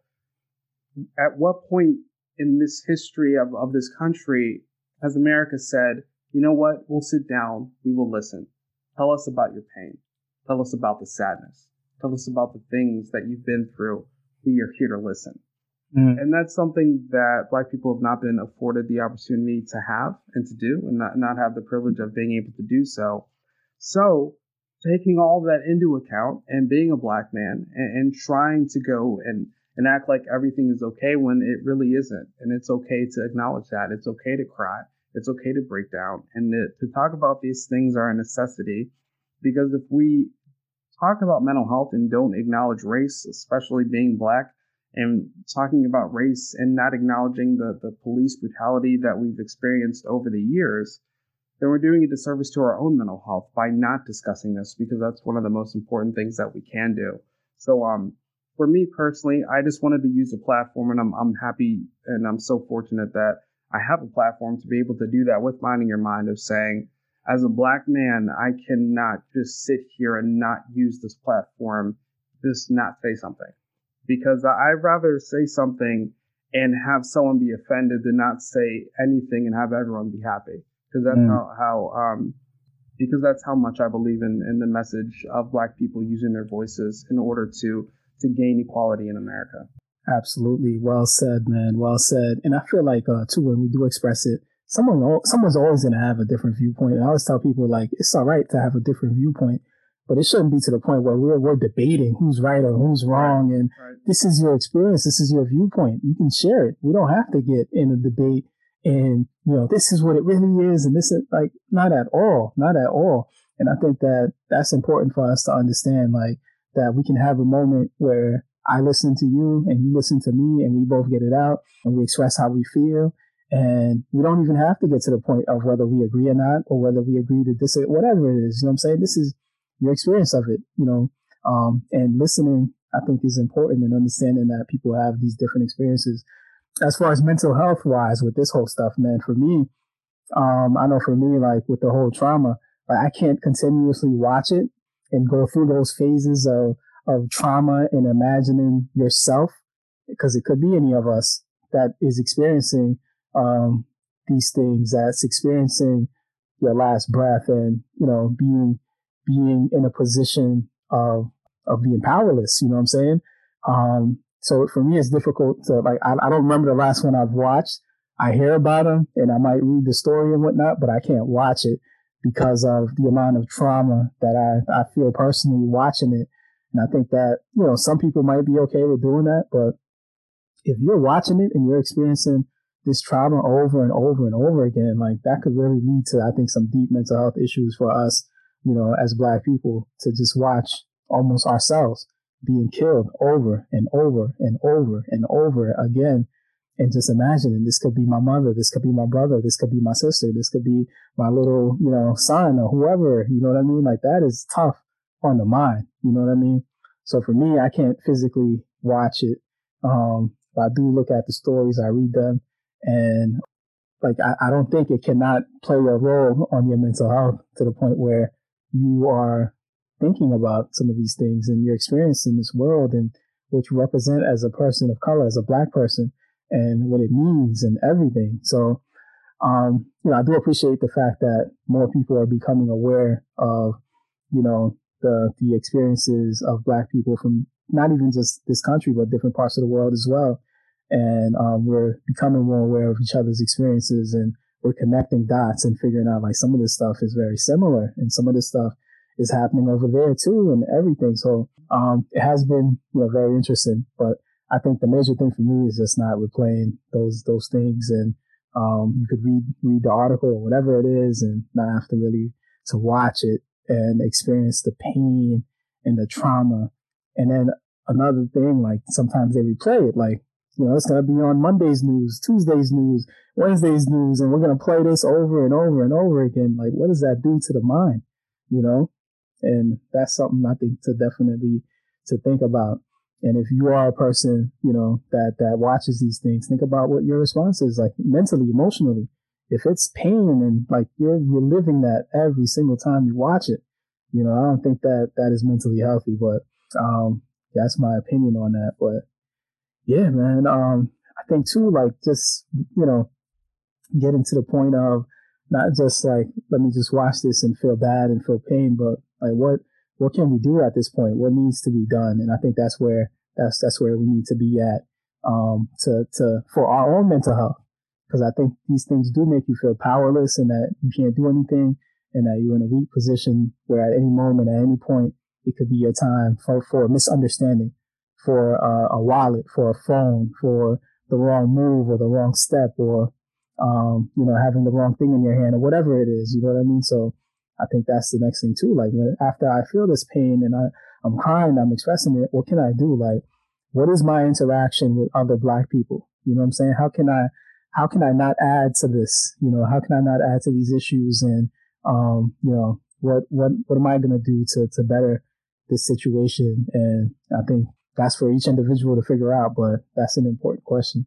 At what point in this history of, of this country has America said, you know what? We'll sit down. We will listen. Tell us about your pain. Tell us about the sadness. Tell us about the things that you've been through. We are here to listen. Mm. And that's something that Black people have not been afforded the opportunity to have and to do, and not, not have the privilege of being able to do so. So, taking all that into account and being a Black man and, and trying to go and, and act like everything is okay when it really isn't. And it's okay to acknowledge that. It's okay to cry. It's okay to break down. And to, to talk about these things are a necessity because if we talk about mental health and don't acknowledge race, especially being Black, and talking about race and not acknowledging the, the police brutality that we've experienced over the years, then we're doing a disservice to our own mental health by not discussing this because that's one of the most important things that we can do. So, um, for me personally, I just wanted to use a platform and I'm, I'm happy and I'm so fortunate that I have a platform to be able to do that with minding your mind of saying, as a black man, I cannot just sit here and not use this platform, just not say something because I'd rather say something and have someone be offended than not say anything and have everyone be happy. Because that's mm. how, how um, because that's how much I believe in, in the message of black people using their voices in order to, to gain equality in America. Absolutely. Well said, man. Well said. And I feel like, uh, too, when we do express it, someone, someone's always going to have a different viewpoint. And I always tell people like, it's all right to have a different viewpoint but it shouldn't be to the point where we're, we're debating who's right or who's wrong. And right. this is your experience. This is your viewpoint. You can share it. We don't have to get in a debate and, you know, this is what it really is. And this is like, not at all, not at all. And I think that that's important for us to understand, like that we can have a moment where I listen to you and you listen to me and we both get it out and we express how we feel. And we don't even have to get to the point of whether we agree or not, or whether we agree to disagree, whatever it is. You know what I'm saying? This is, your experience of it, you know, um, and listening, I think is important and understanding that people have these different experiences. As far as mental health wise with this whole stuff, man, for me, um, I know for me, like with the whole trauma, like I can't continuously watch it and go through those phases of, of trauma and imagining yourself because it could be any of us that is experiencing, um, these things that's experiencing your last breath and, you know, being being in a position of of being powerless. You know what I'm saying? Um, so for me, it's difficult to like. I, I don't remember the last one I've watched. I hear about them and I might read the story and whatnot, but I can't watch it because of the amount of trauma that I, I feel personally watching it. And I think that, you know, some people might be okay with doing that, but if you're watching it and you're experiencing this trauma over and over and over again, like that could really lead to, I think, some deep mental health issues for us, you know, as black people to just watch almost ourselves being killed over and over and over and over again. And just imagining this could be my mother, this could be my brother, this could be my sister, this could be my little, you know, son or whoever, you know what I mean? Like that is tough on the mind, you know what I mean? So for me, I can't physically watch it. Um, but I do look at the stories, I read them, and like I, I don't think it cannot play a role on your mental health to the point where you are thinking about some of these things and your experience in this world and what you represent as a person of color, as a black person, and what it means and everything. So, um, you know, I do appreciate the fact that more people are becoming aware of, you know, the the experiences of black people from not even just this country, but different parts of the world as well. And um, we're becoming more aware of each other's experiences and we're connecting dots and figuring out like some of this stuff is very similar and some of this stuff is happening over there too and everything. So um, it has been you know very interesting. But I think the major thing for me is just not replaying those those things and um, you could read read the article or whatever it is and not have to really to watch it and experience the pain and the trauma. And then another thing, like sometimes they replay it, like you know, it's gonna be on Monday's news, Tuesday's news, Wednesday's news, and we're gonna play this over and over and over again. Like, what does that do to the mind? You know? And that's something I think to definitely to think about. And if you are a person, you know, that that watches these things, think about what your response is like mentally, emotionally. If it's pain and like you're you're living that every single time you watch it, you know, I don't think that that is mentally healthy. But um, that's my opinion on that. But yeah, man, um, I think too, like just you know, getting to the point of not just like let me just watch this and feel bad and feel pain, but like what what can we do at this point? What needs to be done? And I think that's where that's that's where we need to be at um, to to for our own mental health because I think these things do make you feel powerless and that you can't do anything and that you're in a weak position where at any moment at any point it could be your time for for a misunderstanding for a, a wallet for a phone for the wrong move or the wrong step or um, you know having the wrong thing in your hand or whatever it is you know what I mean so I think that's the next thing too. Like when, after I feel this pain and I, I'm crying, I'm expressing it, what can I do? Like, what is my interaction with other black people? You know what I'm saying? How can I, how can I not add to this? You know, how can I not add to these issues? And, um, you know, what, what, what am I going to do to, to better this situation? And I think that's for each individual to figure out, but that's an important question.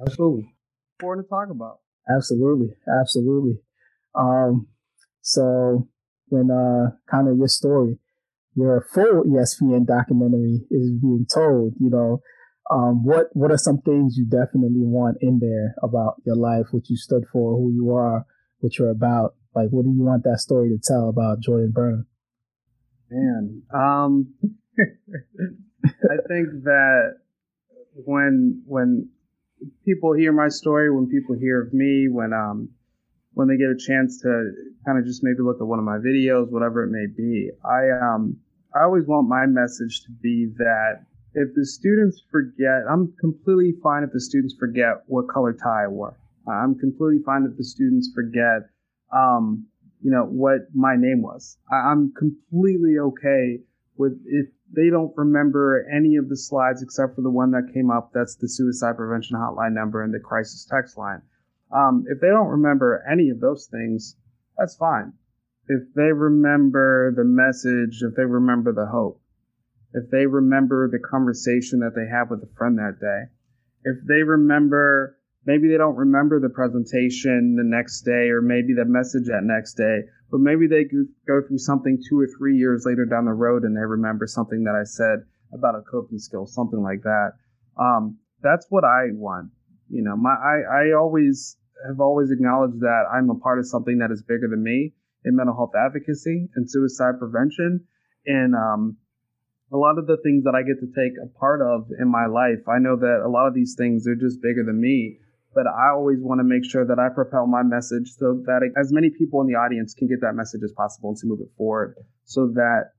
Absolutely. Important to talk about. Absolutely. Absolutely. Um, so when uh, kind of your story, your full ESPN documentary is being told, you know, um, what what are some things you definitely want in there about your life, what you stood for, who you are, what you're about? Like, what do you want that story to tell about Jordan Burnham? Man, um, I think that when when people hear my story, when people hear of me, when um when they get a chance to kind of just maybe look at one of my videos, whatever it may be. I um I always want my message to be that if the students forget, I'm completely fine if the students forget what color tie I wore. I'm completely fine if the students forget, um, you know, what my name was. I'm completely okay with if they don't remember any of the slides except for the one that came up. That's the suicide prevention hotline number and the crisis text line. Um, if they don't remember any of those things, that's fine. If they remember the message, if they remember the hope, if they remember the conversation that they had with a friend that day, if they remember, maybe they don't remember the presentation the next day or maybe the message that next day, but maybe they go through something two or three years later down the road and they remember something that I said about a coping skill, something like that. Um, that's what I want. You know, my I, I always have always acknowledged that I'm a part of something that is bigger than me in mental health advocacy and suicide prevention. And um, a lot of the things that I get to take a part of in my life, I know that a lot of these things are just bigger than me. But I always want to make sure that I propel my message so that as many people in the audience can get that message as possible and to move it forward so that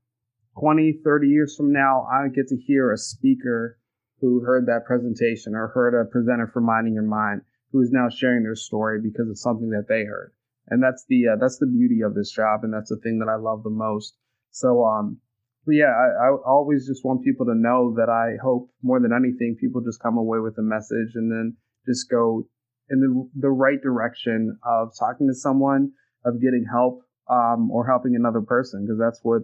20, 30 years from now, I get to hear a speaker who heard that presentation or heard a presenter from Minding Your Mind who is now sharing their story because of something that they heard. And that's the uh, that's the beauty of this job, and that's the thing that I love the most. So um, yeah, I, I always just want people to know that I hope more than anything, people just come away with a message and then just go in the the right direction of talking to someone, of getting help, um, or helping another person, because that's what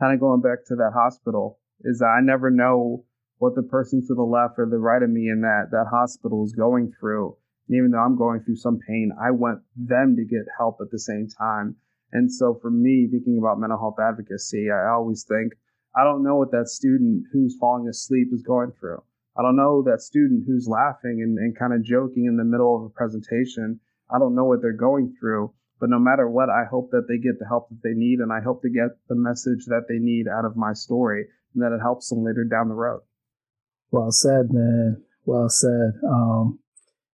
kind of going back to that hospital is that I never know what the person to the left or the right of me in that that hospital is going through. And even though I'm going through some pain, I want them to get help at the same time. And so for me, thinking about mental health advocacy, I always think, I don't know what that student who's falling asleep is going through. I don't know that student who's laughing and, and kind of joking in the middle of a presentation. I don't know what they're going through. But no matter what, I hope that they get the help that they need and I hope to get the message that they need out of my story and that it helps them later down the road. Well said, man. Well said. Um,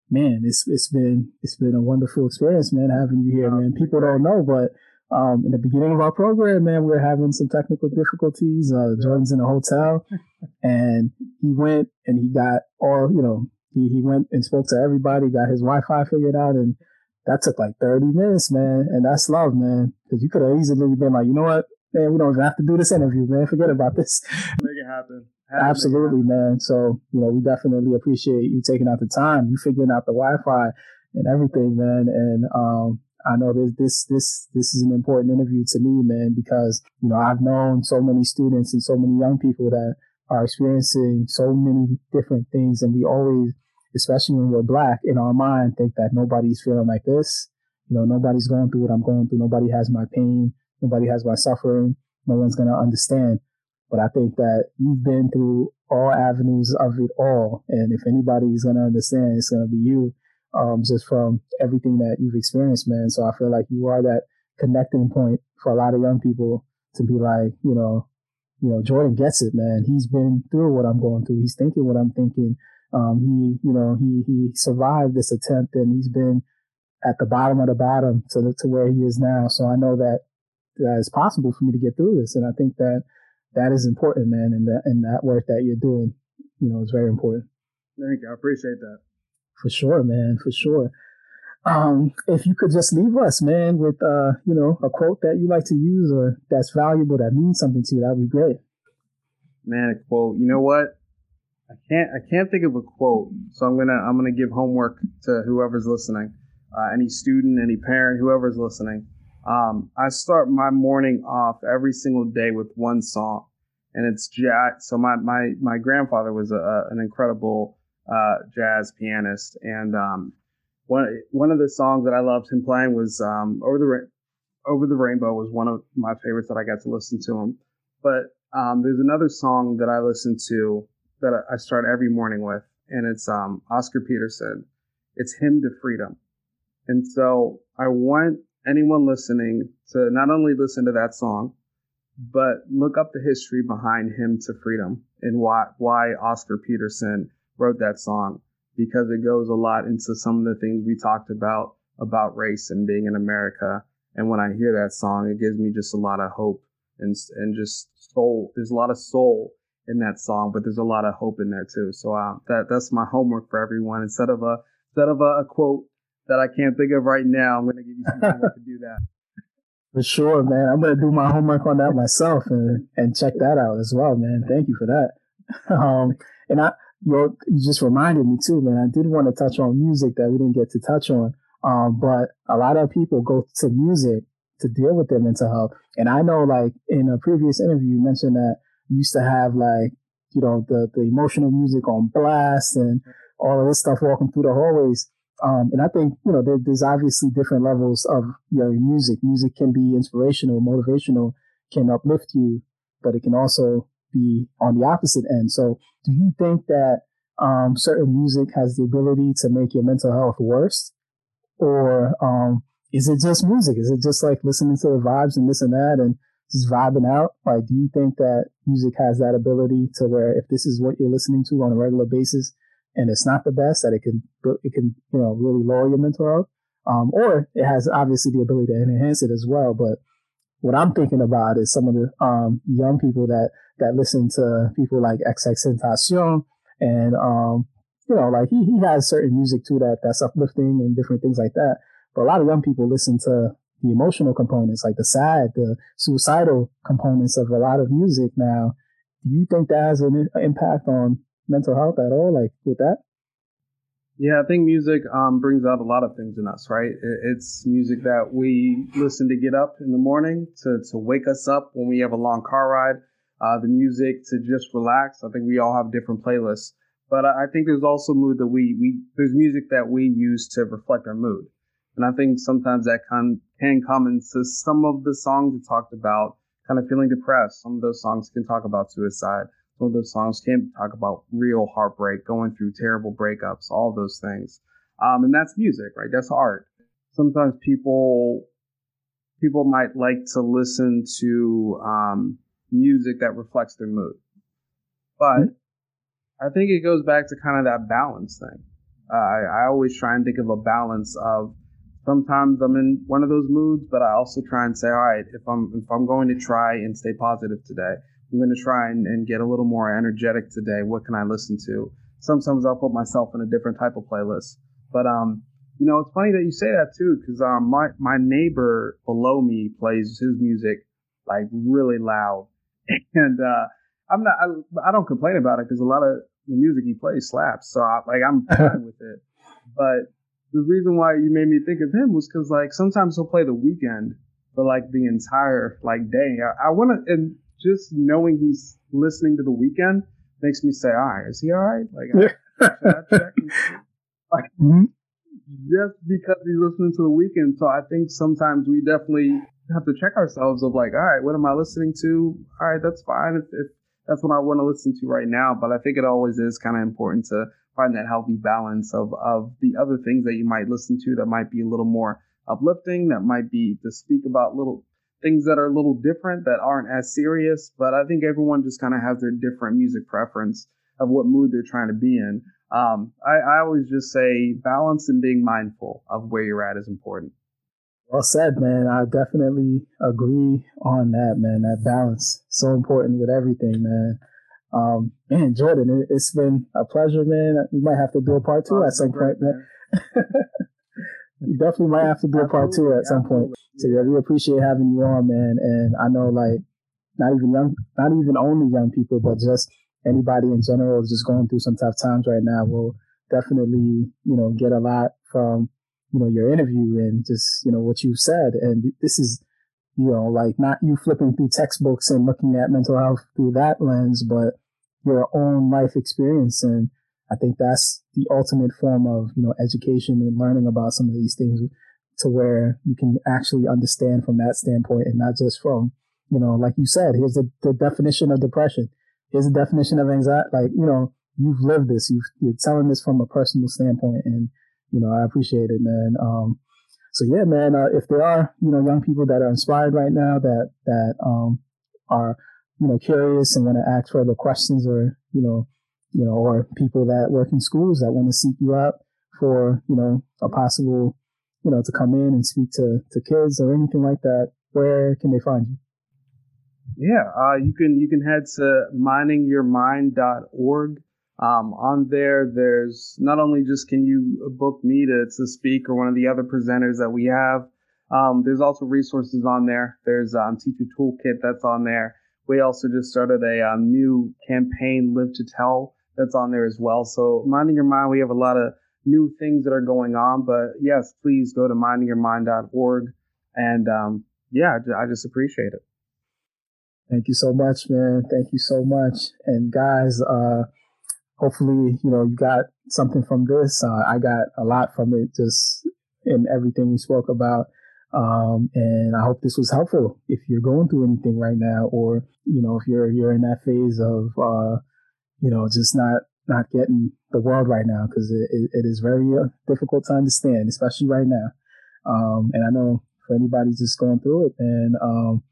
man, it's it's been it's been a wonderful experience, man, having you here, man. People don't know, but um, in the beginning of our program, man, we are having some technical difficulties. Uh, Jordan's in a hotel, and he went and he got all you know. He he went and spoke to everybody, got his Wi-Fi figured out, and that took like 30 minutes, man. And that's love, man. Because you could have easily been like, you know what, man, we don't even have to do this interview, man. Forget about this. Make it happen. Absolutely, man. So, you know, we definitely appreciate you taking out the time, you figuring out the Wi-Fi and everything, man. And um, I know this this this this is an important interview to me, man, because you know I've known so many students and so many young people that are experiencing so many different things, and we always, especially when we're black, in our mind think that nobody's feeling like this. You know, nobody's going through what I'm going through. Nobody has my pain. Nobody has my suffering. No one's gonna understand. But I think that you've been through all avenues of it all. And if anybody's going to understand, it's going to be you, um, just from everything that you've experienced, man. So I feel like you are that connecting point for a lot of young people to be like, you know, you know, Jordan gets it, man. He's been through what I'm going through. He's thinking what I'm thinking. Um, he, you know, he, he survived this attempt and he's been at the bottom of the bottom to, to where he is now. So I know that that it's possible for me to get through this. And I think that that is important, man. And that, and that work that you're doing, you know, is very important. Thank you. I appreciate that. For sure, man. For sure. Um, if you could just leave us, man, with, uh, you know, a quote that you like to use or that's valuable, that means something to you, that'd be great. Man, a quote. You know what? I can't, I can't think of a quote. So I'm going to, I'm to give homework to whoever's listening. Uh, any student, any parent, whoever's listening. Um, I start my morning off every single day with one song, and it's jazz. So my my my grandfather was a, an incredible uh, jazz pianist, and um, one one of the songs that I loved him playing was um, "Over the Ra- Over the Rainbow" was one of my favorites that I got to listen to him. But um, there's another song that I listen to that I start every morning with, and it's um, Oscar Peterson. It's "Hymn to Freedom," and so I want anyone listening to not only listen to that song, but look up the history behind Hymn to Freedom and why why Oscar Peterson wrote that song because it goes a lot into some of the things we talked about about race and being in America. And when I hear that song, it gives me just a lot of hope and and just soul. There's a lot of soul in that song, but there's a lot of hope in there too. So uh, that that's my homework for everyone. Instead of a instead of a, a quote that I can't think of right now. I'm going to give you some homework to do that. For sure, man. I'm going to do my homework on that myself and, and check that out as well, man. Thank you for that. Um, and I, you you just reminded me too, man. I did want to touch on music that we didn't get to touch on. Um, but a lot of people go to music to deal with their mental health. And I know, like in a previous interview, you mentioned that you used to have like, you know, the, the emotional music on blast and all of this stuff walking through the hallways. Um, and I think, you know, there, there's obviously different levels of you know, music. Music can be inspirational, motivational, can uplift you, but it can also be on the opposite end. So do you think that um, certain music has the ability to make your mental health worse? Or um, is it just music? Is it just like listening to the vibes and this and that and just vibing out? Like, do you think that music has that ability to where if this is what you're listening to on a regular basis, and it's not the best, that it can it can you know really lower your mental health, um, or it has obviously the ability to enhance it as well. But what I'm thinking about is some of the um, young people that that listen to people like XXXTentacion and um, you know, like he, he has certain music too that that's uplifting and different things like that. But a lot of young people listen to the emotional components, like the sad, the suicidal components of a lot of music now. Do you think that has an impact on mental health at all, like with that? Yeah, I think music um, brings out a lot of things in us, right? It's music that we listen to get up in the morning, to, to wake us up when we have a long car ride, uh, the music to just relax. I think we all have different playlists. But I think there's also mood that we, we there's music that we use to reflect our mood. And I think sometimes that can, can come into some of the songs we talked about kind of feeling depressed. Some of those songs can talk about suicide. Of those songs can talk about real heartbreak, going through terrible breakups, all those things. Um, and that's music, right? That's art. Sometimes people people might like to listen to um, music that reflects their mood, but mm-hmm. I think it goes back to kind of that balance thing. Uh, I, I always try and think of a balance of sometimes I'm in one of those moods, but I also try and say, all right, if I'm if I'm going to try and stay positive today, I'm going to try and, and get a little more energetic today. What can I listen to? Sometimes I'll put myself in a different type of playlist. But um, you know, it's funny that you say that too, because um, my my neighbor below me plays his music like really loud, and uh, I'm not I, I don't complain about it because a lot of the music he plays slaps, so I, like I'm fine with it. But the reason why you made me think of him was because like sometimes he'll play the Weeknd for like the entire like day. I, I want to, and just knowing he's listening to the Weeknd makes me say, all right, is he all right? Like, I, check like mm-hmm. just because he's listening to the Weeknd. So I think sometimes we definitely have to check ourselves of like, all right, what am I listening to? All right, that's fine if, if that's what I want to listen to right now. But I think it always is kind of important to find that healthy balance of, of the other things that you might listen to that might be a little more uplifting, that might be to speak about little things that are a little different that aren't as serious. But I think everyone just kind of has their different music preference of what mood they're trying to be in. Um, I, I always just say balance and being mindful of where you're at is important. Well said, man. I definitely agree on that, man. That balance so important with everything, man. Um, man, Jordan, it, has been a pleasure, man. We might have to do a part two at some point, man. we definitely might have to do a part two at some point. So yeah, we appreciate having you on, man. And I know like not even young, not even only young people, but just anybody in general is just going through some tough times right now. Will definitely, you know, get a lot from, you know, your interview and just, you know, what you said. And this is, you know, like not you flipping through textbooks and looking at mental health through that lens, but your own life experience. And I think that's the ultimate form of, you know, education and learning about some of these things to where you can actually understand from that standpoint and not just from, you know, like you said, here's the, the definition of depression. Here's the definition of anxiety. Like, you know, you've lived this. you are telling this from a personal standpoint. And, you know, I appreciate it, man. Um, so yeah, man, uh, if there are, you know, young people that are inspired right now that, that, um, are, you know, curious and want to ask further questions or, you know, you know, or people that work in schools that want to seek you out for, you know, a possible, you know, to come in and speak to, to kids or anything like that, where can they find you? Yeah, uh, you can you can head to mindingyourmind.org. Um, on there, there's not only just can you book me to, to speak or one of the other presenters that we have. Um, there's also resources on there. There's um, teacher toolkit that's on there. We also just started a um, new campaign, Live to Tell, that's on there as well. So minding your mind, we have a lot of new things that are going on. But yes, please go to mindingyourmind.org. And um, yeah, I just appreciate it. Thank you so much, man. Thank you so much. And guys, uh, hopefully, you know, you got something from this. Uh, I got a lot from it just in everything we spoke about. Um, and I hope this was helpful if you're going through anything right now, or, you know, if you're, you're in that phase of, uh, you know, just not, not getting the world right now, because it, it, it is very uh, difficult to understand, especially right now. Um, and I know for anybody just going through it, and, um,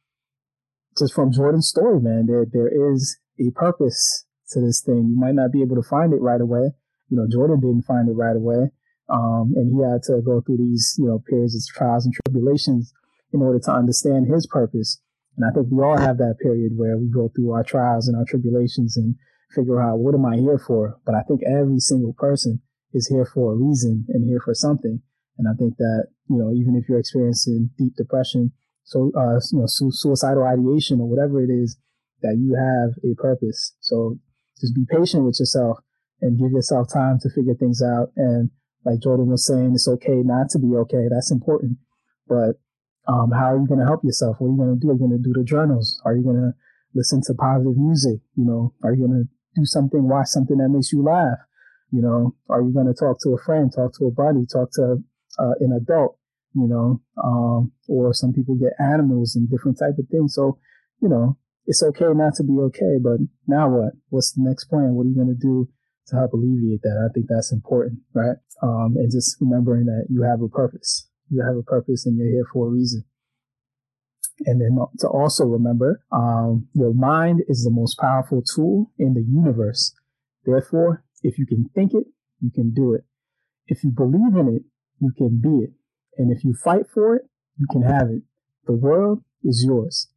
just from Jordan's story, man, there, there is a purpose to this thing. You might not be able to find it right away. You know, Jordan didn't find it right away. Um, and he had to go through these, you know, periods of trials and tribulations in order to understand his purpose. And I think we all have that period where we go through our trials and our tribulations and figure out what am I here for? But I think every single person is here for a reason and here for something. And I think that, you know, even if you're experiencing deep depression, so, uh, you know, su- suicidal ideation or whatever it is, that you have a purpose. So just be patient with yourself and give yourself time to figure things out. And like Jordan was saying, it's okay not to be okay. That's important. But um, how are you going to help yourself? What are you going to do? Are you going to do the journals? Are you going to listen to positive music? You know, are you going to do something, watch something that makes you laugh? You know, are you going to talk to a friend, talk to a buddy, talk to uh, an adult? You know, um, or some people get animals and different type of things. So, you know, it's okay not to be okay, but now what? What's the next plan? What are you going to do to help alleviate that? I think that's important, right? Um, and just remembering that you have a purpose. You have a purpose and you're here for a reason. And then to also remember, um, your mind is the most powerful tool in the universe. Therefore, if you can think it, you can do it. If you believe in it, you can be it. And if you fight for it, you can have it. The world is yours.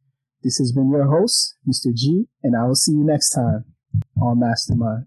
This has been your host, Mr. G, and I will see you next time on Mastermind.